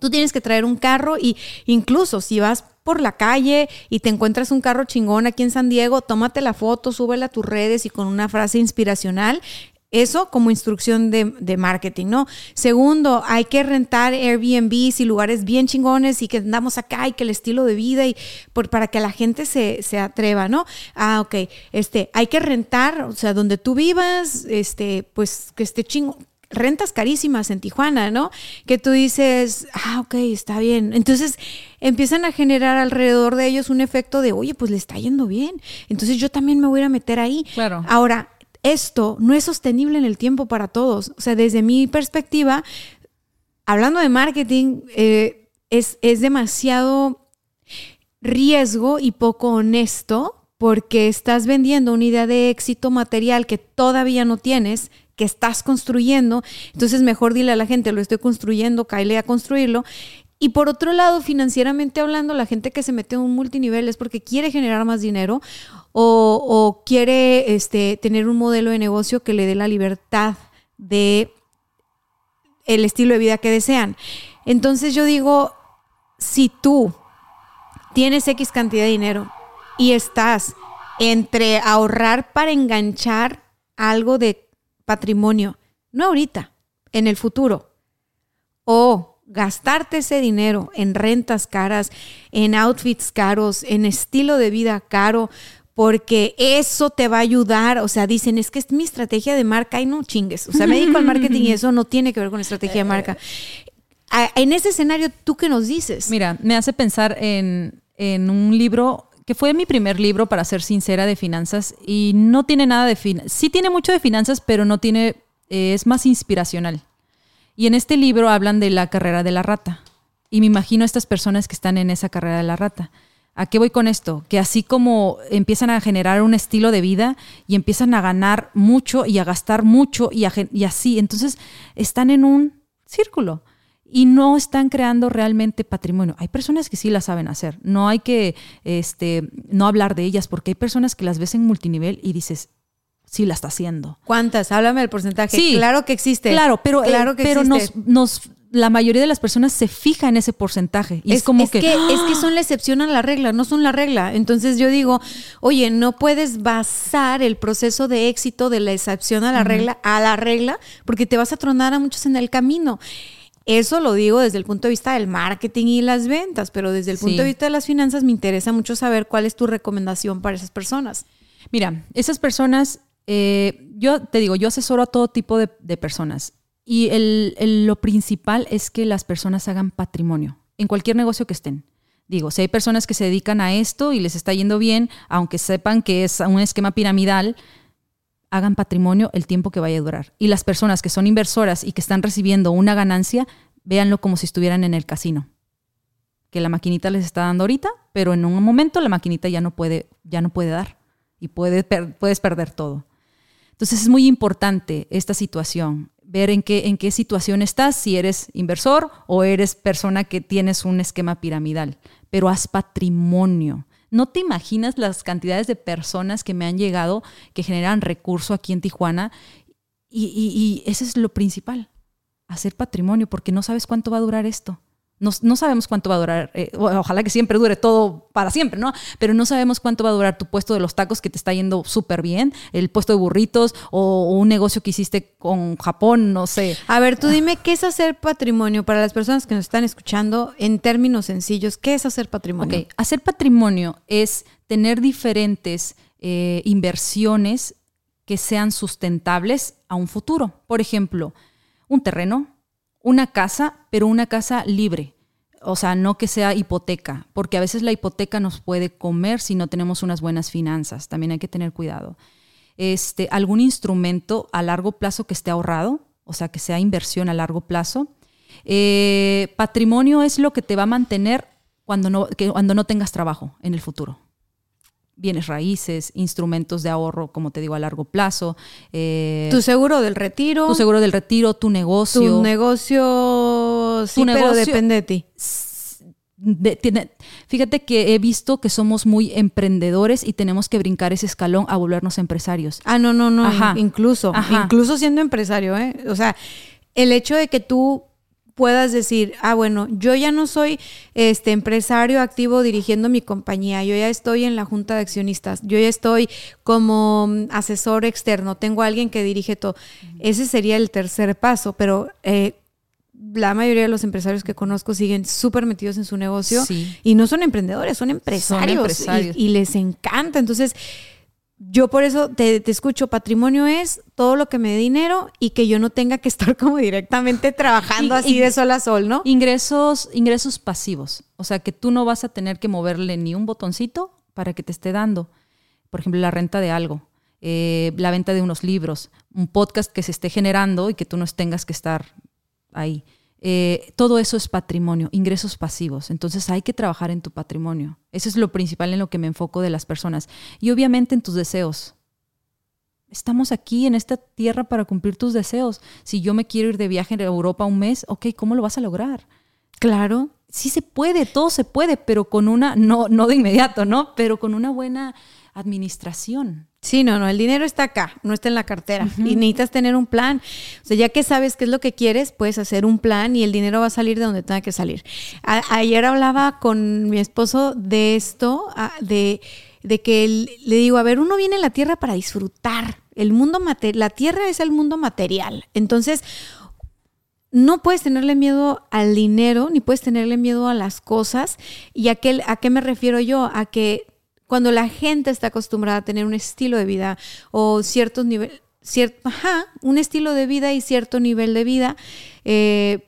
Tú tienes que traer un carro y incluso si vas por la calle y te encuentras un carro chingón aquí en San Diego, tómate la foto, súbela a tus redes y con una frase inspiracional. Eso como instrucción de, marketing, ¿no? Segundo, hay que rentar Airbnbs y lugares bien chingones y que andamos acá y que el estilo de vida y por, para que la gente se, se atreva, ¿no? Ah, ok. Este, hay que rentar, o sea, donde tú vivas, este, pues que esté chingón rentas carísimas en Tijuana, ¿no? Que tú dices, ah, ok, está bien. Entonces empiezan a generar alrededor de ellos un efecto de, oye, pues le está yendo bien. Entonces yo también me voy a meter ahí. Claro. Ahora, esto no es sostenible en el tiempo para todos. O sea, desde mi perspectiva, hablando de marketing, eh, es, es demasiado riesgo y poco honesto porque estás vendiendo una idea de éxito material que todavía no tienes, que estás construyendo. Entonces mejor dile a la gente, lo estoy construyendo, cáele a construirlo. Y por otro lado, financieramente hablando, la gente que se mete en un multinivel es porque quiere generar más dinero o, o quiere este, tener un modelo de negocio que le dé la libertad de el estilo de vida que desean. Entonces yo digo, si tú tienes X cantidad de dinero y estás entre ahorrar para enganchar algo de patrimonio, no ahorita, en el futuro, o gastarte ese dinero en rentas caras, en outfits caros, en estilo de vida caro, porque eso te va a ayudar. O sea, dicen, es que es mi estrategia de marca y no chingues. O sea, me dedico al marketing y eso no tiene que ver con estrategia de marca. En ese escenario, ¿tú qué nos dices? Mira, me hace pensar en, en un libro fue mi primer libro, para ser sincera, de finanzas y no tiene nada de finanzas. Sí tiene mucho de finanzas, pero no tiene, eh, es más inspiracional. Y en este libro hablan de la carrera de la rata. Y me imagino a estas personas que están en esa carrera de la rata. ¿A qué voy con esto? Que así como empiezan a generar un estilo de vida y empiezan a ganar mucho y a gastar mucho y así, entonces están en un círculo y no están creando realmente patrimonio. Hay personas que sí la saben hacer. No hay que este, no hablar de ellas porque hay personas que las ves en multinivel y dices, sí la está haciendo. ¿Cuántas? Háblame del porcentaje. Sí. Claro que existe. Claro, pero, eh, claro que pero nos, existe. nos la mayoría de las personas se fija en ese porcentaje. Y es, como que, Es que son la excepción a la regla, no son la regla. Entonces yo digo, oye, no puedes basar el proceso de éxito de la excepción a la regla a la regla, porque te vas a tronar a muchos en el camino. Eso lo digo desde el punto de vista del marketing y las ventas, pero desde el punto de vista de las finanzas me interesa mucho saber cuál es tu recomendación para esas personas. Mira, esas personas, eh, yo te digo, yo asesoro a todo tipo de, personas y lo principal es que las personas hagan patrimonio en cualquier negocio que estén. Digo, si hay personas que se dedican a esto y les está yendo bien, aunque sepan que es un esquema piramidal, hagan patrimonio el tiempo que vaya a durar. Y las personas que son inversoras y que están recibiendo una ganancia, véanlo como si estuvieran en el casino. Que la maquinita les está dando ahorita, pero en un momento la maquinita ya no puede, ya no puede dar y puedes perder todo. Entonces es muy importante esta situación, ver en qué, en qué situación estás, si eres inversor o eres persona que tienes un esquema piramidal, pero haz patrimonio. No te imaginas las cantidades de personas que me han llegado que generan recurso aquí en Tijuana y, y, y ese es lo principal, hacer patrimonio, porque no sabes cuánto va a durar esto. No, sabemos cuánto va a durar, eh, ojalá que siempre dure todo para siempre, ¿no? Pero no sabemos cuánto va a durar tu puesto de los tacos que te está yendo súper bien, el puesto de burritos o, un negocio que hiciste con Japón, no sé. A ver, tú dime, ¿qué es hacer patrimonio para las personas que nos están escuchando en términos sencillos? ¿Qué es hacer patrimonio? Ok, hacer patrimonio es tener diferentes eh, inversiones que sean sustentables a un futuro. Por ejemplo, un terreno, una casa, pero una casa libre. O sea, no que sea hipoteca, porque a veces la hipoteca nos puede comer si no tenemos unas buenas finanzas. También hay que tener cuidado. Este, algún instrumento a largo plazo que esté ahorrado, o sea, que sea inversión a largo plazo. Eh, patrimonio es lo que te va a mantener cuando no, cuando no tengas trabajo en el futuro bienes raíces, instrumentos de ahorro, como te digo, a largo plazo. Eh, tu seguro del retiro. Tu seguro del retiro, tu negocio. Tu negocio, sí, pero depende de ti. fíjate que he visto que somos muy emprendedores y tenemos que brincar ese escalón a volvernos empresarios. Ah, no, no, no. Incluso, incluso siendo empresario, ¿eh? O sea, el hecho de que tú puedas decir, ah, bueno, yo ya no soy este empresario activo dirigiendo mi compañía, yo ya estoy en la junta de accionistas, yo ya estoy como mm, asesor externo, tengo a alguien que dirige todo. Ese sería el tercer paso, pero eh, la mayoría de los empresarios que conozco siguen súper metidos en su negocio y no son emprendedores, son empresarios, Y, y, les encanta. Entonces, yo por eso te, escucho, patrimonio es todo lo que me dé dinero y que yo no tenga que estar como directamente trabajando así de sol a sol, ¿no? Ingresos, ingresos pasivos, o sea que tú no vas a tener que moverle ni un botoncito para que te esté dando, por ejemplo, la renta de algo, eh, la venta de unos libros, un podcast que se esté generando y que tú no tengas que estar ahí. Eh, todo eso es patrimonio, ingresos pasivos. Entonces hay que trabajar en tu patrimonio. Eso es lo principal en lo que me enfoco de las personas. Y obviamente en tus deseos. Estamos aquí en esta tierra para cumplir tus deseos. Si yo me quiero ir de viaje a Europa un mes, ok, ¿cómo lo vas a lograr? Claro. Sí se puede, todo se puede, pero con una, no, no de inmediato, ¿no? Pero con una buena administración. Sí, no, no, el dinero está acá, no está en la cartera. Y necesitas tener un plan. O sea, ya que sabes qué es lo que quieres, puedes hacer un plan y el dinero va a salir de donde tenga que salir. ayer hablaba con mi esposo de esto, de, de que le digo, a ver, uno viene a la tierra para disfrutar. El mundo la tierra es el mundo material. Entonces, no puedes tenerle miedo al dinero, ni puedes tenerle miedo a las cosas. ¿Y a qué, a qué me refiero yo? A que cuando la gente está acostumbrada a tener un estilo de vida o ciertos niveles, cierto, ajá, un estilo de vida y cierto nivel de vida, eh,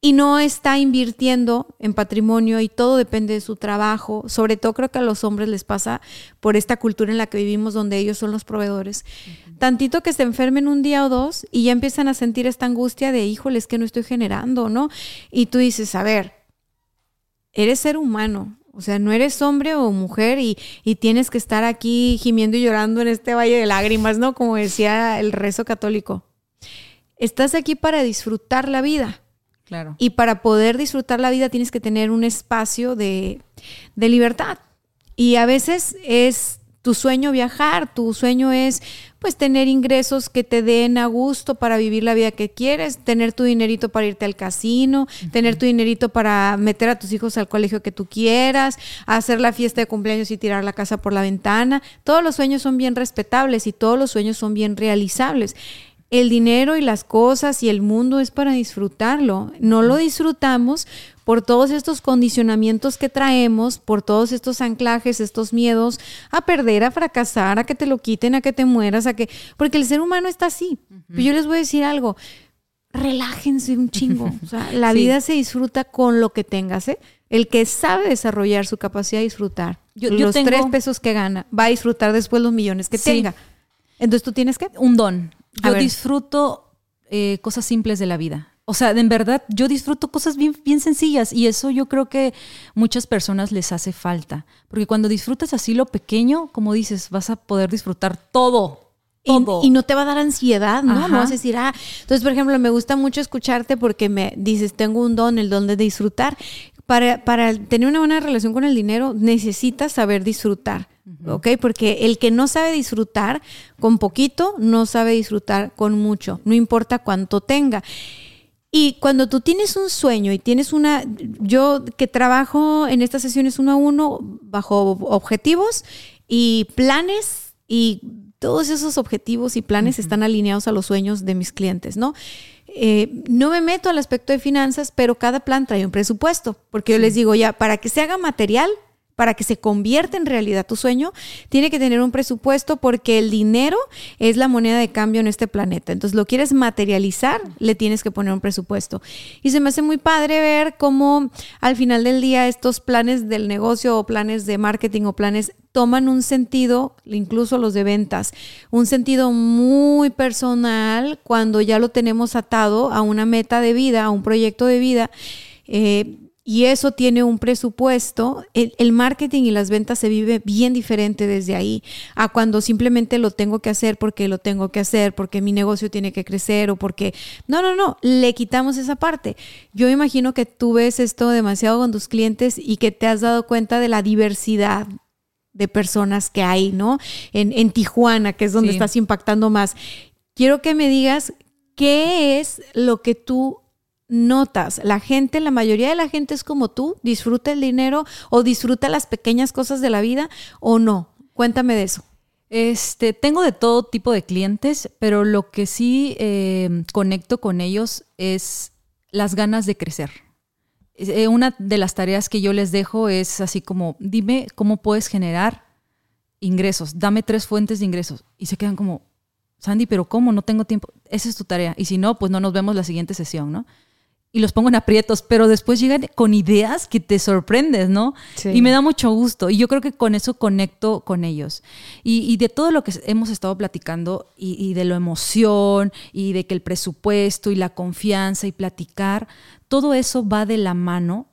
y no está invirtiendo en patrimonio y todo depende de su trabajo. Sobre todo creo que a los hombres les pasa por esta cultura en la que vivimos donde ellos son los proveedores. Tantito que se enfermen un día o dos y ya empiezan a sentir esta angustia de, híjoles, que no estoy generando, ¿no? Y tú dices, a ver, eres ser humano, o sea, no eres hombre o mujer y, tienes que estar aquí gimiendo y llorando en este valle de lágrimas, ¿no? Como decía el rezo católico. Estás aquí para disfrutar la vida. Claro. Y para poder disfrutar la vida tienes que tener un espacio de, de libertad. Y a veces es tu sueño viajar, tu sueño es pues tener ingresos que te den a gusto para vivir la vida que quieres, tener tu dinerito para irte al casino, tener tu dinerito para meter a tus hijos al colegio que tú quieras, hacer la fiesta de cumpleaños y tirar la casa por la ventana. Todos los sueños son bien respetables y todos los sueños son bien realizables. El dinero y las cosas y el mundo es para disfrutarlo. No lo disfrutamos por todos estos condicionamientos que traemos, por todos estos anclajes, estos miedos a perder, a fracasar, a que te lo quiten, a que te mueras, a que porque el ser humano está así. Pero yo les voy a decir algo, relájense un chingo. O sea, la vida se disfruta con lo que tengas, ¿eh? El que sabe desarrollar su capacidad de disfrutar, los tres pesos que gana, va a disfrutar después los millones que tenga. Entonces, ¿tú tienes que? Un don. Yo disfruto eh, cosas simples de la vida. O sea, en verdad, yo disfruto cosas bien, bien sencillas y eso yo creo que muchas personas les hace falta. Porque cuando disfrutas así lo pequeño, como dices, vas a poder disfrutar todo. Y, no te va a dar ansiedad, ¿no? No vas a decir, ah, entonces, por ejemplo, me gusta mucho escucharte porque me dices, tengo un don, el don de disfrutar. Para, para tener una buena relación con el dinero, necesitas saber disfrutar. ¿ok? Porque el que no sabe disfrutar con poquito, no sabe disfrutar con mucho, no importa cuánto tenga. Y cuando tú tienes un sueño y tienes una, yo que trabajo en estas sesiones uno a uno bajo objetivos y planes y todos esos objetivos y planes están alineados a los sueños de mis clientes, ¿no? Eh, no me meto al aspecto de finanzas, pero cada plan trae un presupuesto, porque yo les digo ya, para que se haga material, para que se convierta en realidad tu sueño, tiene que tener un presupuesto porque el dinero es la moneda de cambio en este planeta. Entonces, lo quieres materializar, le tienes que poner un presupuesto. Y se me hace muy padre ver cómo al final del día estos planes del negocio o planes de marketing o planes toman un sentido, incluso los de ventas, un sentido muy personal cuando ya lo tenemos atado a una meta de vida, a un proyecto de vida. Eh, y eso tiene un presupuesto, el, marketing y las ventas se vive bien diferente desde ahí a cuando simplemente lo tengo que hacer porque lo tengo que hacer, porque mi negocio tiene que crecer o porque... No, no, no, le quitamos esa parte. Yo imagino que tú ves esto demasiado con tus clientes y que te has dado cuenta de la diversidad de personas que hay, ¿no? En, en Tijuana, que es donde estás impactando más. Quiero que me digas qué es lo que tú notas? La gente, la mayoría de la gente es como tú, disfruta el dinero o disfruta las pequeñas cosas de la vida o no. Cuéntame de eso. Este, tengo de todo tipo de clientes, pero lo que sí eh, conecto con ellos es las ganas de crecer. Eh, una de las tareas que yo les dejo es así como, dime cómo puedes generar ingresos, dame tres fuentes de ingresos. Y se quedan como, Sandy, pero ¿cómo? No tengo tiempo. Esa es tu tarea. Y si no, pues no nos vemos la siguiente sesión, ¿no? Y los pongo en aprietos, pero después llegan con ideas que te sorprendes, ¿no? Y me da mucho gusto. Y yo creo que con eso conecto con ellos. Y, de todo lo que hemos estado platicando, y, de la emoción, y de que el presupuesto, y la confianza, y platicar, todo eso va de la mano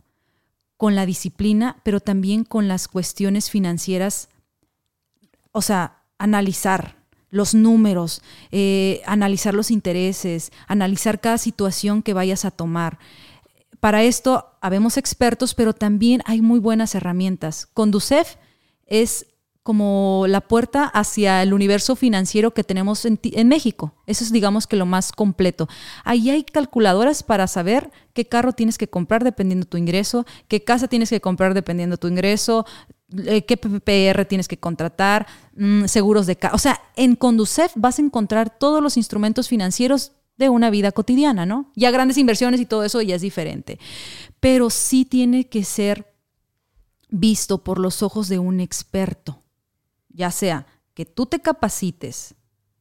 con la disciplina, pero también con las cuestiones financieras. O sea, analizar, los números, eh, analizar los intereses, analizar cada situación que vayas a tomar. Para esto habemos expertos, pero también hay muy buenas herramientas. Conducef es como la puerta hacia el universo financiero que tenemos en, México. Eso es, digamos, que lo más completo. Ahí hay calculadoras para saber qué carro tienes que comprar dependiendo de tu ingreso, qué casa tienes que comprar dependiendo de tu ingreso, qué PPR tienes que contratar, mm, seguros de... O sea, en Conducef vas a encontrar todos los instrumentos financieros de una vida cotidiana, ¿no? Ya grandes inversiones y todo eso ya es diferente. Pero sí tiene que ser visto por los ojos de un experto, ya sea que tú te capacites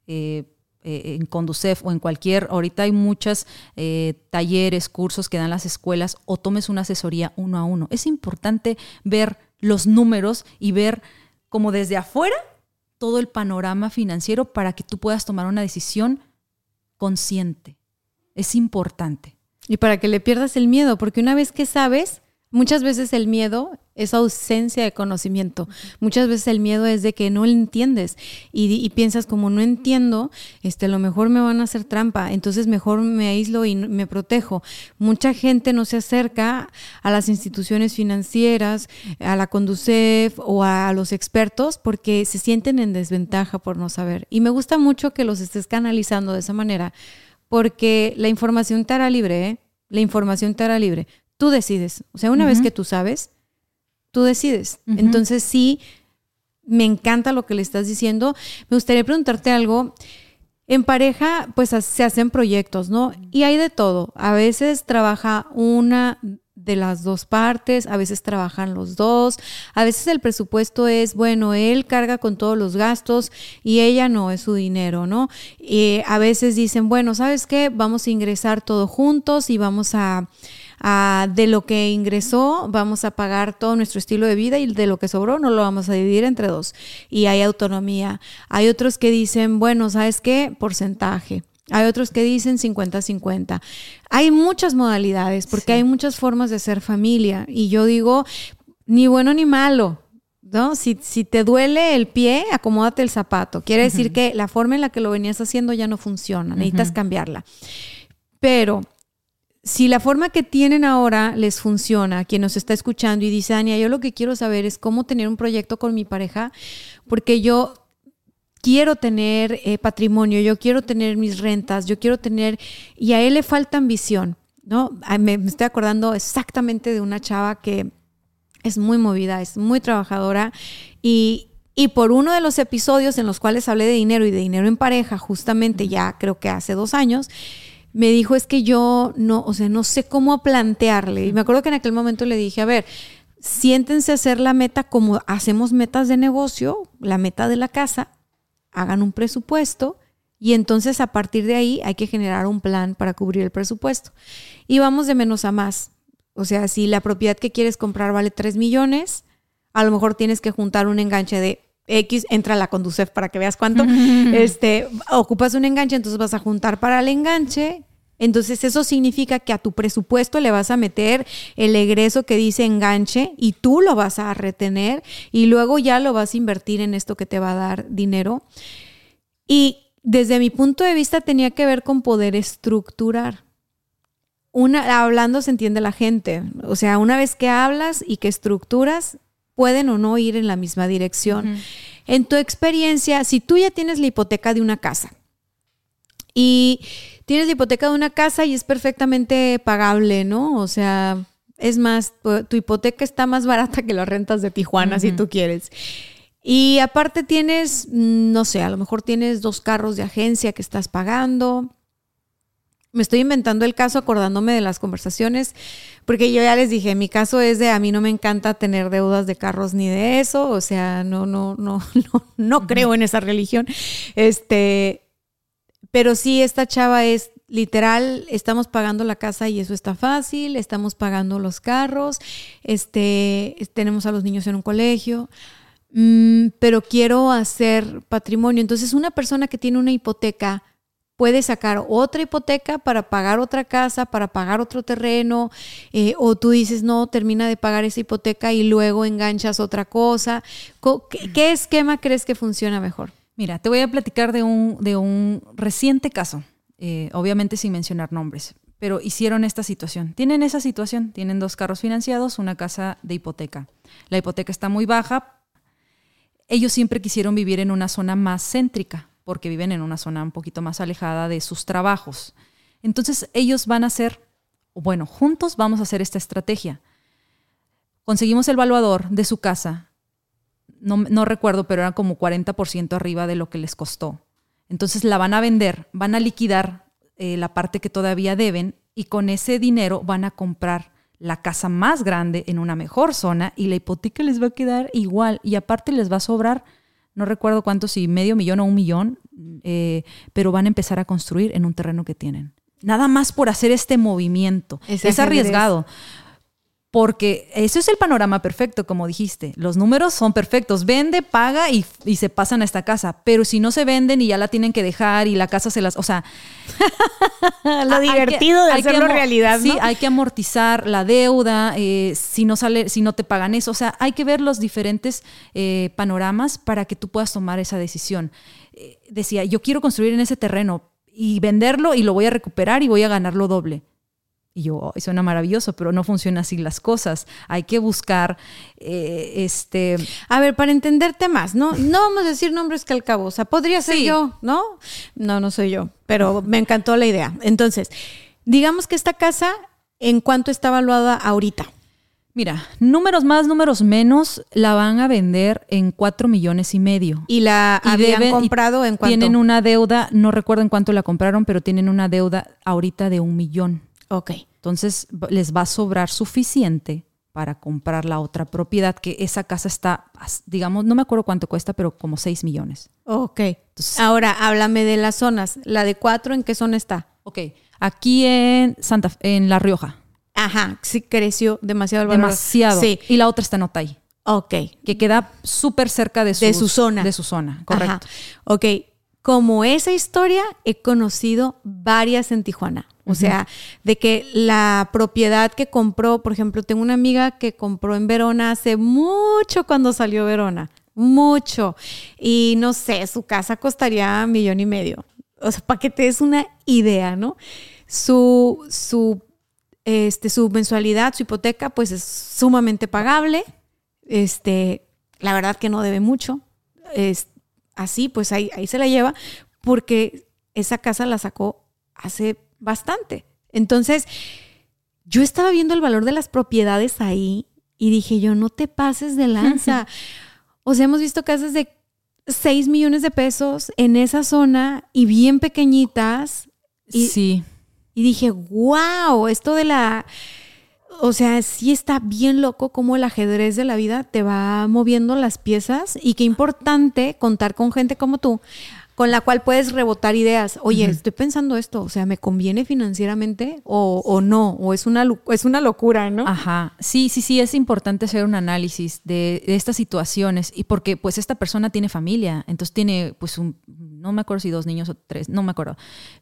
eh, eh, en Conducef o en cualquier, ahorita hay muchos talleres, cursos que dan las escuelas o tomes una asesoría uno a uno. Es importante ver los números y ver como desde afuera todo el panorama financiero para que tú puedas tomar una decisión consciente. Es importante. Y para que le pierdas el miedo, porque una vez que sabes, muchas veces el miedo es ausencia de conocimiento. Muchas veces el miedo es de que no lo entiendes y, piensas como no entiendo, este, a lo mejor me van a hacer trampa, entonces mejor me aíslo y me protejo. Mucha gente no se acerca a las instituciones financieras, a la Conducef o a los expertos porque se sienten en desventaja por no saber. Y me gusta mucho que los estés canalizando de esa manera porque la información te hará libre, ¿eh? La información te hará libre. Tú decides. O sea, una vez que tú sabes, tú decides. Entonces sí, me encanta lo que le estás diciendo. Me gustaría preguntarte algo. En pareja, pues se hacen proyectos, ¿no? Y hay de todo. A veces trabaja una de las dos partes, a veces trabajan los dos, a veces el presupuesto es, bueno, él carga con todos los gastos y ella no, es su dinero, ¿no? Y a veces dicen, bueno, ¿sabes qué? Vamos a ingresar todos juntos y vamos a de lo que ingresó vamos a pagar todo nuestro estilo de vida y de lo que sobró no lo vamos a dividir entre dos. Y hay autonomía. Hay otros que dicen, bueno, ¿sabes qué? Porcentaje. Hay otros que dicen 50-50. Hay muchas modalidades porque hay muchas formas de ser familia. Y yo digo, ni bueno ni malo. ¿no? Si, si te duele el pie, acomódate el zapato. Quiere decir que la forma en la que lo venías haciendo ya no funciona. Necesitas cambiarla. Pero si la forma que tienen ahora les funciona, quien nos está escuchando y dice, Ania, yo lo que quiero saber es cómo tener un proyecto con mi pareja, porque yo quiero tener eh, patrimonio, yo quiero tener mis rentas, yo quiero tener, y a él le falta ambición, ¿no? Me, estoy acordando exactamente de una chava que es muy movida, es muy trabajadora y, y por uno de los episodios en los cuales hablé de dinero y de dinero en pareja, justamente ya creo que hace dos años, me dijo es que yo no, o sea, no sé cómo plantearle. Y me acuerdo que en aquel momento le dije, a ver, siéntense a hacer la meta como hacemos metas de negocio, la meta de la casa, hagan un presupuesto y entonces a partir de ahí hay que generar un plan para cubrir el presupuesto. Y vamos de menos a más. O sea, si la propiedad que quieres comprar vale 3 millones, a lo mejor tienes que juntar un enganche de X, entra la Conducef para que veas cuánto, este, ocupas un enganche, entonces vas a juntar para el enganche. Entonces eso significa que a tu presupuesto le vas a meter el egreso que dice enganche y tú lo vas a retener y luego ya lo vas a invertir en esto que te va a dar dinero. Y desde mi punto de vista tenía que ver con poder estructurar. Una, hablando se entiende la gente. O sea, una vez que hablas y que estructuras, pueden o no ir en la misma dirección. En tu experiencia, si tú ya tienes la hipoteca de una casa y tienes la hipoteca de una casa y es perfectamente pagable, ¿no? O sea, es más, tu hipoteca está más barata que las rentas de Tijuana, si tú quieres. Y aparte tienes, mm, no sé, a lo mejor tienes dos carros de agencia que estás pagando, me estoy inventando el caso acordándome de las conversaciones, porque yo ya les dije, mi caso es de a mí no me encanta tener deudas de carros ni de eso, o sea, no, no, no, no, no creo en esa religión. Este, pero sí, esta chava es literal, estamos pagando la casa y eso está fácil, estamos pagando los carros, este, tenemos a los niños en un colegio. Mm, pero quiero hacer patrimonio. Entonces, una persona que tiene una hipoteca puede sacar otra hipoteca para pagar otra casa, para pagar otro terreno, eh, o tú dices, no, termina de pagar esa hipoteca y luego enganchas otra cosa. ¿Qué, esquema crees que funciona mejor? Mira, te voy a platicar de un, de un reciente caso, eh, obviamente sin mencionar nombres, pero hicieron esta situación. Tienen esa situación, tienen dos carros financiados, una casa de hipoteca. La hipoteca está muy baja. Ellos siempre quisieron vivir en una zona más céntrica, porque viven en una zona un poquito más alejada de sus trabajos. Entonces ellos van a hacer, bueno, juntos vamos a hacer esta estrategia. Conseguimos el valuador de su casa, no, recuerdo, pero era como 40% arriba de lo que les costó. Entonces la van a vender, van a liquidar eh, la parte que todavía deben y con ese dinero van a comprar la casa más grande en una mejor zona y la hipoteca les va a quedar igual y aparte les va a sobrar no recuerdo cuánto, si medio millón o un millón, eh, pero van a empezar a construir en un terreno que tienen. Nada más por hacer este movimiento. es arriesgado. Porque eso es el panorama perfecto, como dijiste. Los números son perfectos. Vende, paga y, y, se pasan a esta casa. Pero si no se venden y ya la tienen que dejar y la casa se las... O sea... Lo divertido de hacerlo realidad, Sí, hay que amortizar la deuda, eh, si no sale, si no te pagan eso. O sea, hay que ver los diferentes eh, panoramas para que tú puedas tomar esa decisión. Eh, decía, yo quiero construir en ese terreno y venderlo y lo voy a recuperar y voy a ganarlo doble y yo, oh, suena maravilloso, pero no funciona así las cosas. Hay que buscar, eh, este... A ver, para entenderte más, ¿no? No vamos a decir nombres que al cabo, o sea, podría ser yo, ¿no? No, no soy yo, pero me encantó la idea. Entonces, digamos que esta casa, ¿en cuánto está evaluada ahorita? Mira, números más, números menos, la van a vender en cuatro millones y medio. ¿Y la habían comprado en cuánto? Tienen una deuda, no recuerdo en cuánto la compraron, pero tienen una deuda ahorita de un millón. Ok. Entonces les va a sobrar suficiente para comprar la otra propiedad, que esa casa está, digamos, no me acuerdo cuánto cuesta, pero como 6 millones. Ok. Ahora, háblame de las zonas. La de cuatro, ¿en qué zona está? Ok. Aquí en Santa en La Rioja. Ajá, sí creció demasiado el valor. Demasiado. Sí. Y la otra está en Otay. Ok. Que queda súper cerca de, de su zona. De su zona, correcto. Ok. Como esa historia, he conocido varias en Tijuana. O sea, de que la propiedad que compró, por ejemplo, tengo una amiga que compró en Verona hace mucho cuando salió Verona, mucho. Y no sé, su casa costaría un millón y medio. O sea, para que te des una idea, ¿no? Su, su, este, su mensualidad, su hipoteca, pues es sumamente pagable. Este, la verdad que no debe mucho. Es, así, pues ahí, ahí se la lleva, porque esa casa la sacó hace bastante. Entonces, yo estaba viendo el valor de las propiedades ahí y dije yo, no te pases de lanza. o sea, hemos visto casas de 6 millones de pesos en esa zona y bien pequeñitas. Y, sí. Y dije, wow, esto de la... O sea, sí está bien loco cómo el ajedrez de la vida te va moviendo las piezas y qué importante contar con gente como tú con la cual puedes rebotar ideas. Oye, estoy pensando esto, o sea, ¿me conviene financieramente o, no? O es una, es una locura, ¿no? Ajá, sí, sí, sí, es importante hacer un análisis de, estas situaciones y porque pues esta persona tiene familia, entonces tiene pues un, no me acuerdo si dos niños o tres, no me acuerdo.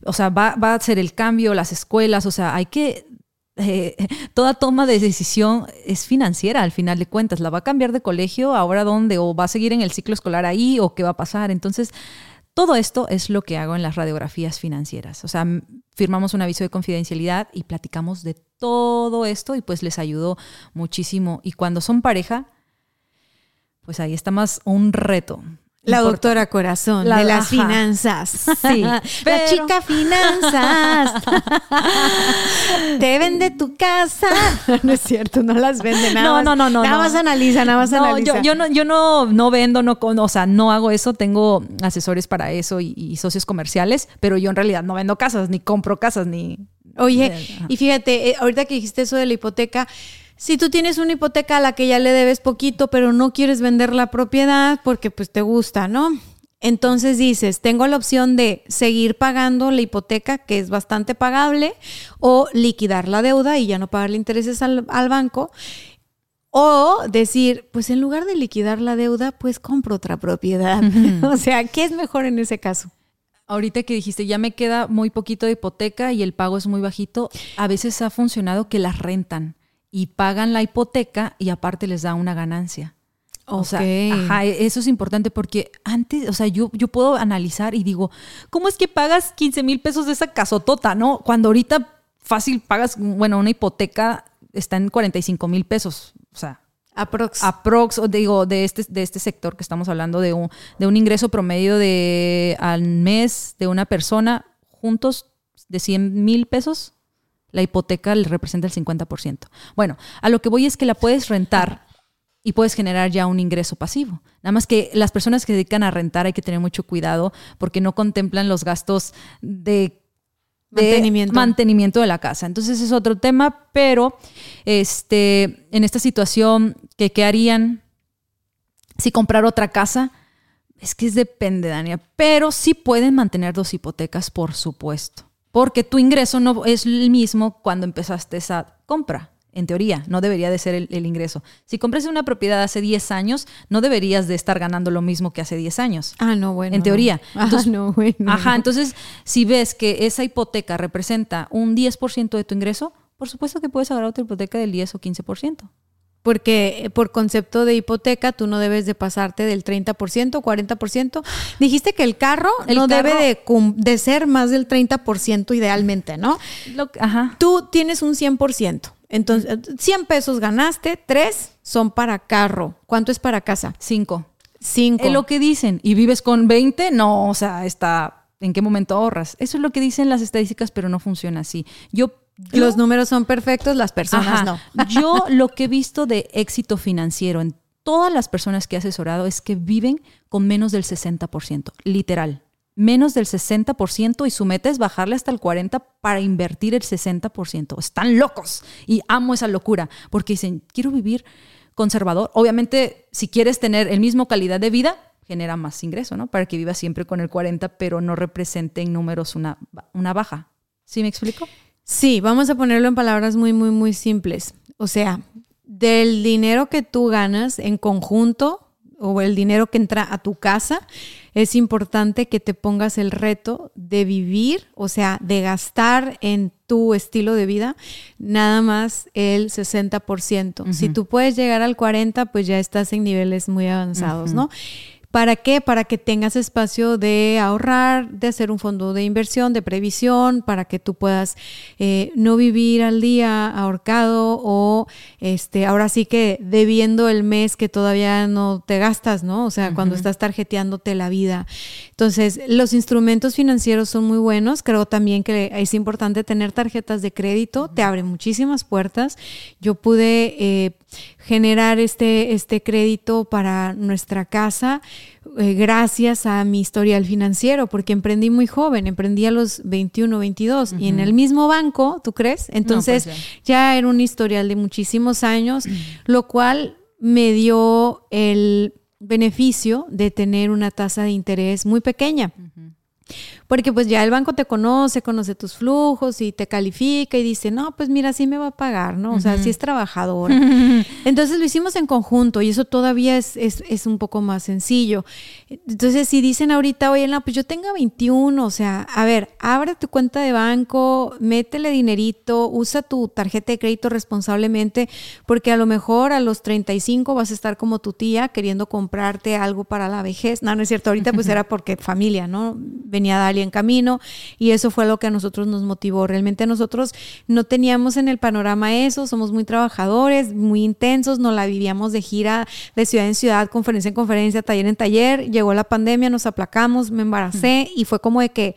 O sea, va, va a hacer el cambio, las escuelas, o sea, hay que eh, toda toma de decisión es financiera al final de cuentas. La va a cambiar de colegio, ahora dónde, o va a seguir en el ciclo escolar ahí, o qué va a pasar. Entonces, todo esto es lo que hago en las radiografías financieras. O sea, firmamos un aviso de confidencialidad y platicamos de todo esto y pues les ayudo muchísimo. Y cuando son pareja, pues ahí está más un reto. La doctora corazón de las finanzas. Sí. La chica finanzas. Te vende tu casa. No es cierto, no las vende nada. No, no, no, no. Nada más analiza, nada más analiza. Yo, yo, no, yo no, no vendo, no, o sea, no hago eso. Tengo asesores para eso y, socios comerciales, pero yo en realidad no vendo casas, ni compro casas, ni. Oye, y fíjate, eh, ahorita que dijiste eso de la hipoteca, si tú tienes una hipoteca a la que ya le debes poquito, pero no quieres vender la propiedad porque pues te gusta, ¿no? Entonces dices, tengo la opción de seguir pagando la hipoteca, que es bastante pagable, o liquidar la deuda y ya no pagarle intereses al, banco. O decir, pues en lugar de liquidar la deuda, pues compro otra propiedad. o sea, ¿qué es mejor en ese caso? Ahorita que dijiste, ya me queda muy poquito de hipoteca y el pago es muy bajito, a veces ha funcionado que las rentan y pagan la hipoteca y aparte les da una ganancia. O sea, ajá, eso es importante porque antes, o sea, yo, yo puedo analizar y digo, ¿cómo es que pagas 15 mil pesos de esa casotota, no? Cuando ahorita fácil pagas, bueno, una hipoteca está en 45 mil pesos, o sea. Aprox. Aprox, digo, de este, de este sector que estamos hablando, de un, de un ingreso promedio de al mes de una persona juntos de 100 mil pesos la hipoteca le representa el 50%. Bueno, a lo que voy es que la puedes rentar y puedes generar ya un ingreso pasivo. Nada más que las personas que se dedican a rentar hay que tener mucho cuidado porque no contemplan los gastos de, mantenimiento. de la casa. Entonces es otro tema, pero este, en esta situación, ¿qué, ¿qué harían si comprar otra casa? Es que es depende, Dania, pero sí pueden mantener dos hipotecas, por supuesto porque tu ingreso no es el mismo cuando empezaste esa compra. En teoría, no debería de ser el, ingreso. Si compras una propiedad hace 10 años, no deberías de estar ganando lo mismo que hace 10 años. Ah, no, bueno. En teoría. Ah, entonces, no, bueno. Ajá, entonces, si ves que esa hipoteca representa un 10% de tu ingreso, por supuesto que puedes agarrar otra hipoteca del 10 o 15% porque eh, por concepto de hipoteca tú no debes de pasarte del 30%, 40%. Dijiste que el carro no debe de, de, ser más del 30% idealmente, ¿no? ajá. Tú tienes un 100%. Entonces, 100 pesos ganaste, 3 son para carro. ¿Cuánto es para casa? 5. 5. Es lo que dicen. ¿Y vives con 20? No, o sea, está... ¿En qué momento ahorras? Eso es lo que dicen las estadísticas, pero no funciona así. Yo los números son perfectos, las personas no. Yo lo que he visto de éxito financiero en todas las personas que he asesorado es que viven con menos del 60%, literal. Menos del 60% y su meta es bajarle hasta el 40% para invertir el 60%. Están locos y amo esa locura porque dicen, quiero vivir conservador. Obviamente, si quieres tener el mismo calidad de vida, genera más ingreso, ¿no? Para que vivas siempre con el 40, pero no represente en números una, una baja. ¿Sí me explico? Sí, vamos a ponerlo en palabras muy, muy, muy simples. O sea, del dinero que tú ganas en conjunto o el dinero que entra a tu casa, es importante que te pongas el reto de vivir, o sea, de gastar en tu estilo de vida nada más el 60%. Si tú puedes llegar al 40%, pues ya estás en niveles muy avanzados, ¿no? ¿Para qué? Para que tengas espacio de ahorrar, de hacer un fondo de inversión, de previsión, para que tú puedas eh, no vivir al día ahorcado o este, ahora sí que debiendo el mes que todavía no te gastas, ¿no? O sea, cuando estás tarjeteándote la vida. Entonces, los instrumentos financieros son muy buenos. Creo también que es importante tener tarjetas de crédito, te abre muchísimas puertas. Yo pude eh, generar este, este crédito para nuestra casa eh, gracias a mi historial financiero, porque emprendí muy joven, emprendí a los 21, 22 y en el mismo banco, ¿tú crees? Entonces pues ya. era un historial de muchísimos años, lo cual me dio el beneficio de tener una tasa de interés muy pequeña. Porque pues ya el banco te conoce, conoce tus flujos y te califica y dice, no, pues mira, sí me va a pagar, ¿no? O sea, sí es trabajador. Entonces lo hicimos en conjunto y eso todavía es, es, un poco más sencillo. Entonces, si dicen ahorita, oye, no, pues yo tengo 21, o sea, a ver, abre tu cuenta de banco, métele dinerito, usa tu tarjeta de crédito responsablemente, porque a lo mejor a los 35 vas a estar como tu tía queriendo comprarte algo para la vejez. No, no es cierto, ahorita pues era porque familia, ¿no? Venía Dalia en camino y eso fue lo que a nosotros nos motivó. Realmente nosotros no teníamos en el panorama eso, somos muy trabajadores, muy intensos, nos la vivíamos de gira de ciudad en ciudad, conferencia en conferencia, taller en taller, llegó la pandemia, nos aplacamos, me embaracé y fue como de que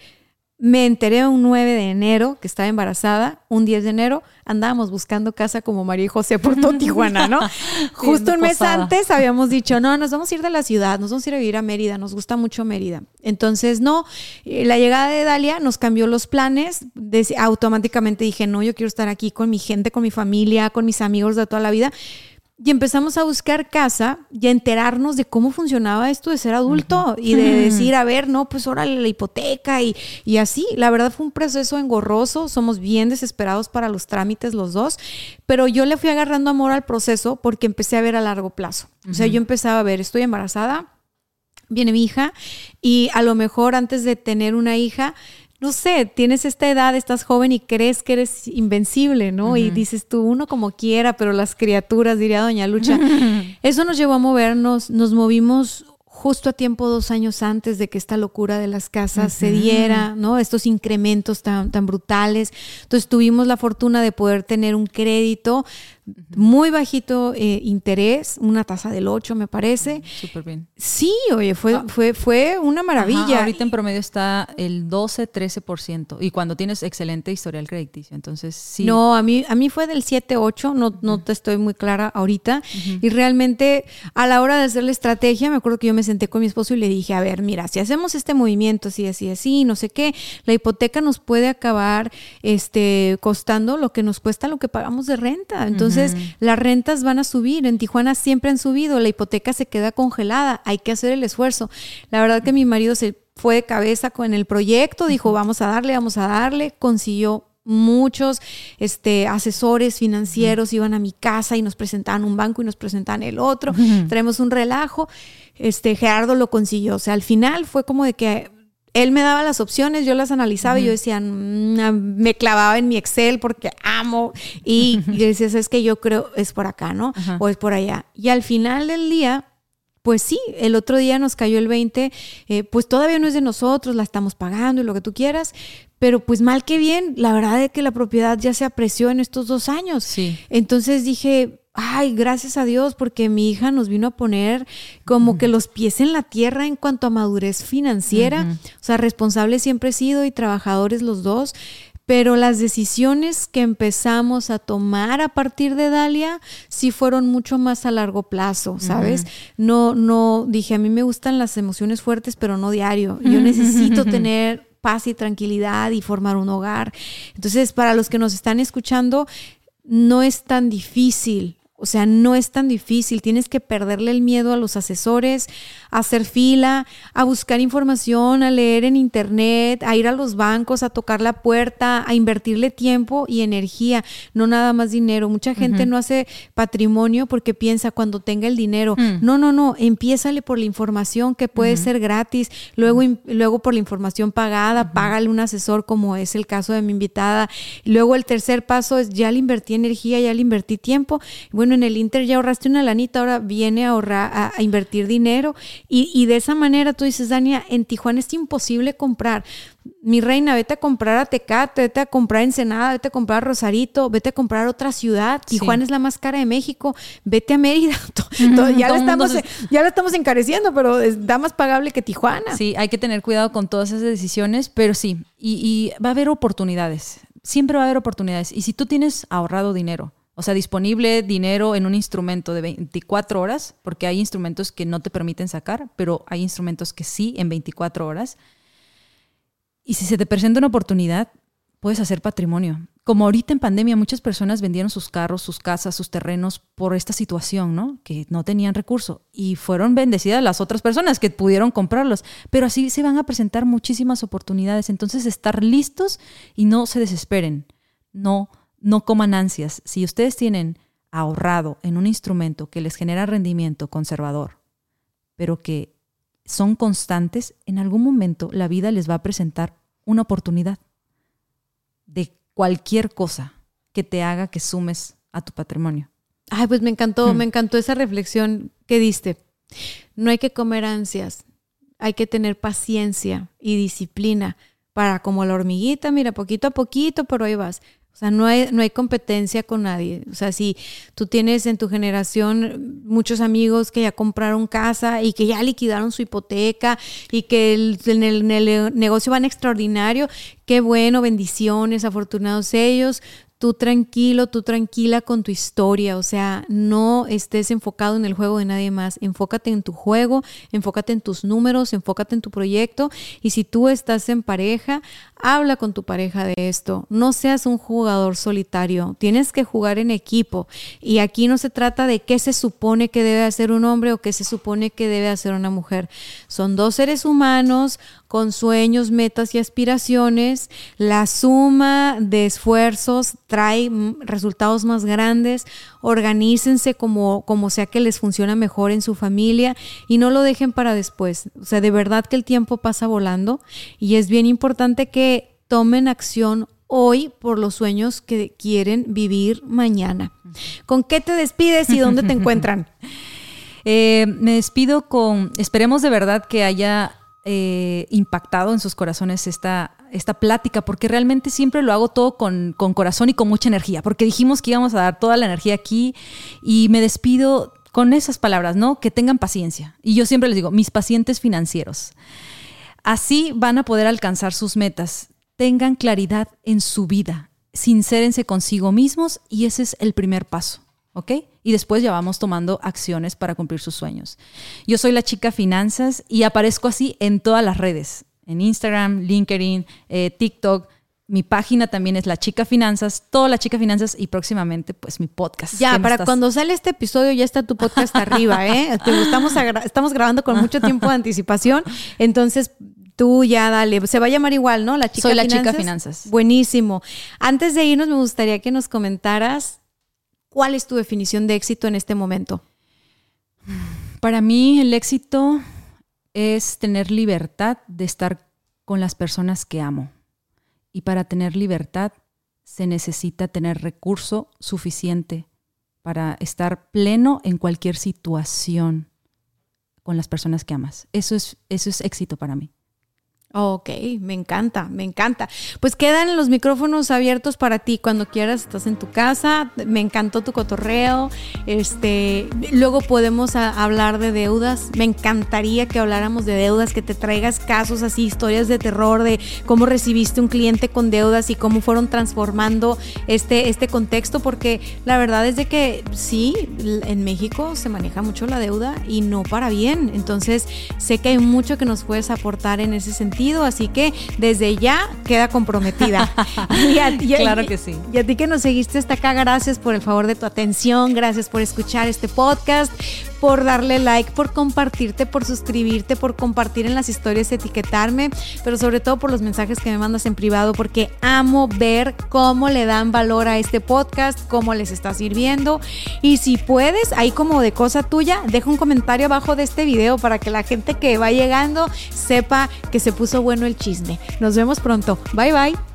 me enteré un 9 de enero que estaba embarazada, un 10 de enero andábamos buscando casa como María y José por todo Tijuana, ¿no? Justo un mes antes habíamos dicho, no, nos vamos a ir de la ciudad, nos vamos a ir a vivir a Mérida, nos gusta mucho Mérida. Entonces, no, eh, la llegada de Dalia nos cambió los planes, automáticamente dije, no, yo quiero estar aquí con mi gente, con mi familia, con mis amigos de toda la vida. Y empezamos a buscar casa y a enterarnos de cómo funcionaba esto de ser adulto y de decir, a ver, no, pues órale la hipoteca y, y así. La verdad fue un proceso engorroso, somos bien desesperados para los trámites los dos, pero yo le fui agarrando amor al proceso porque empecé a ver a largo plazo. O sea, yo empezaba a ver, estoy embarazada, viene mi hija y a lo mejor antes de tener una hija, no sé, tienes esta edad, estás joven y crees que eres invencible, ¿no? Y dices tú, uno como quiera, pero las criaturas, diría Doña Lucha. Eso nos llevó a movernos, nos movimos justo a tiempo dos años antes de que esta locura de las casas se diera, ¿no? Estos incrementos tan, tan brutales. Entonces tuvimos la fortuna de poder tener un crédito muy bajito eh, interés, una tasa del 8 me parece. Súper bien. Sí, oye, fue, ah. fue, fue una maravilla. ahorita en promedio está el 12-13% y cuando tienes excelente historial crediticio, entonces sí. No, a mí, a mí fue del 7-8, no, no te estoy muy clara ahorita y realmente a la hora de hacer la estrategia, me acuerdo que yo me senté con mi esposo y le dije, a ver, mira, si hacemos este movimiento así, así, así, no sé qué, la hipoteca nos puede acabar este, costando lo que nos cuesta lo que pagamos de renta. Entonces, entonces, las rentas van a subir. En Tijuana siempre han subido, la hipoteca se queda congelada, hay que hacer el esfuerzo. La verdad que mi marido se fue de cabeza con el proyecto, dijo, vamos a darle, vamos a darle, consiguió muchos este, asesores financieros iban a mi casa y nos presentaban un banco y nos presentaban el otro. Traemos un relajo. Este, Gerardo lo consiguió. O sea, al final fue como de que él me daba las opciones, yo las analizaba y yo decía, mm, me clavaba en mi Excel porque amo. Y, y decía, es que yo creo es por acá, ¿no? O es por allá. Y al final del día, pues sí, el otro día nos cayó el 20, eh, pues todavía no es de nosotros, la estamos pagando y lo que tú quieras, pero pues mal que bien, la verdad es que la propiedad ya se apreció en estos dos años. Sí. Entonces dije, ay, gracias a Dios, porque mi hija nos vino a poner como que los pies en la tierra en cuanto a madurez financiera. O sea, responsable siempre he sido y trabajadores los dos pero las decisiones que empezamos a tomar a partir de Dalia sí fueron mucho más a largo plazo, ¿sabes? No, no, dije, a mí me gustan las emociones fuertes, pero no diario. Yo necesito tener paz y tranquilidad y formar un hogar. Entonces, para los que nos están escuchando, no es tan difícil o sea, no es tan difícil. Tienes que perderle el miedo a los asesores, a hacer fila, a buscar información, a leer en internet, a ir a los bancos, a tocar la puerta, a invertirle tiempo y energía, no nada más dinero. Mucha gente no hace patrimonio porque piensa cuando tenga el dinero. Mm. No, no, no. Empiézale por la información que puede ser gratis, luego, luego por la información pagada, págale un asesor como es el caso de mi invitada. Luego el tercer paso es ya le invertí energía, ya le invertí tiempo. Bueno, bueno, en el Inter ya ahorraste una lanita, ahora viene a ahorrar, a, invertir dinero. Y, de esa manera tú dices, Dania, en Tijuana es imposible comprar. Mi reina, vete a comprar a Tecate, vete a comprar Ensenada, vete a comprar a Rosarito, vete a comprar otra ciudad. Tijuana es la más cara de México, vete a Mérida. ya, la estamos, ya la estamos encareciendo, pero da más pagable que Tijuana. Sí, hay que tener cuidado con todas esas decisiones, pero sí, y va a haber oportunidades. Siempre va a haber oportunidades. Y si tú tienes ahorrado dinero, o sea, disponible dinero en un instrumento de 24 horas, porque hay instrumentos que no te permiten sacar, pero hay instrumentos que sí en 24 horas. Y si se te presenta una oportunidad, puedes hacer patrimonio. Como ahorita en pandemia muchas personas vendieron sus carros, sus casas, sus terrenos por esta situación, ¿no? Que no tenían recurso y fueron bendecidas las otras personas que pudieron comprarlos. Pero así se van a presentar muchísimas oportunidades. Entonces, estar listos y no se desesperen. No no coman ansias. Si ustedes tienen ahorrado en un instrumento que les genera rendimiento conservador, pero que son constantes, en algún momento la vida les va a presentar una oportunidad de cualquier cosa que te haga que sumes a tu patrimonio. Ay, pues me encantó, hmm. me encantó esa reflexión que diste. No hay que comer ansias, hay que tener paciencia y disciplina para como la hormiguita, mira, poquito a poquito, pero ahí vas. O sea, no hay, no hay competencia con nadie. O sea, si tú tienes en tu generación muchos amigos que ya compraron casa y que ya liquidaron su hipoteca y que en, el, en, el, negocio van extraordinario, qué bueno, bendiciones, afortunados ellos. Tú tranquilo, tú tranquila con tu historia, o sea, no estés enfocado en el juego de nadie más, enfócate en tu juego, enfócate en tus números, enfócate en tu proyecto. Y si tú estás en pareja, habla con tu pareja de esto, no seas un jugador solitario, tienes que jugar en equipo. Y aquí no se trata de qué se supone que debe hacer un hombre o qué se supone que debe hacer una mujer, son dos seres humanos con sueños, metas y aspiraciones, la suma de esfuerzos trae resultados más grandes, organícense como, como sea que les funciona mejor en su familia y no lo dejen para después. O sea, de verdad que el tiempo pasa volando y es bien importante que tomen acción hoy por los sueños que quieren vivir mañana. ¿Con qué te despides y dónde te encuentran? Eh, me despido con, esperemos de verdad que haya eh, impactado en sus corazones esta, esta plática, porque realmente siempre lo hago todo con, con, corazón y con mucha energía, porque dijimos que íbamos a dar toda la energía aquí y me despido con esas palabras, ¿no? Que tengan paciencia. Y yo siempre les digo, mis pacientes financieros, así van a poder alcanzar sus metas. Tengan claridad en su vida, sincérense consigo mismos y ese es el primer paso. ¿ok? Y después ya vamos tomando acciones para cumplir sus sueños. Yo soy la chica finanzas y aparezco así en todas las redes, en Instagram, LinkedIn, eh, TikTok. Mi página también es La Chica Finanzas, toda La Chica Finanzas y próximamente pues mi podcast. Ya, para cuando sale este episodio ya está tu podcast arriba, ¿eh? estamos, estamos grabando con mucho tiempo de anticipación, entonces Tú ya dale, se va a llamar igual, ¿no? La chica Soy la finanzas. chica finanzas. Buenísimo. Antes de irnos, me gustaría que nos comentaras cuál es tu definición de éxito en este momento. Para mí el éxito es tener libertad de estar con las personas que amo. Y para tener libertad se necesita tener recurso suficiente para estar pleno en cualquier situación con las personas que amas. Eso es, eso es éxito para mí. Ok, me encanta, me encanta. Pues quedan los micrófonos abiertos para ti cuando quieras. Estás en tu casa. Me encantó tu cotorreo. Este, luego podemos hablar de deudas. Me encantaría que habláramos de deudas, que te traigas casos así, historias de terror de cómo recibiste un cliente con deudas y cómo fueron transformando este, este contexto, porque la verdad es de que sí, en México se maneja mucho la deuda y no para bien. Entonces, sé que hay mucho que nos puedes aportar en ese sentido, así que desde ya queda comprometida. Y a- y a- Claro que sí. Y a ti que nos seguiste hasta acá, gracias por el favor de tu atención, gracias por escuchar este podcast, por darle like, por compartirte, por suscribirte, por compartir en las historias, etiquetarme, pero sobre todo por los mensajes que me mandas en privado, porque amo ver cómo le dan valor a este podcast, cómo les está sirviendo. Y si puedes, ahí como de cosa tuya, deja un comentario abajo de este video para que la gente que va llegando sepa que se puso bueno el chisme. Nos vemos pronto. Bye bye.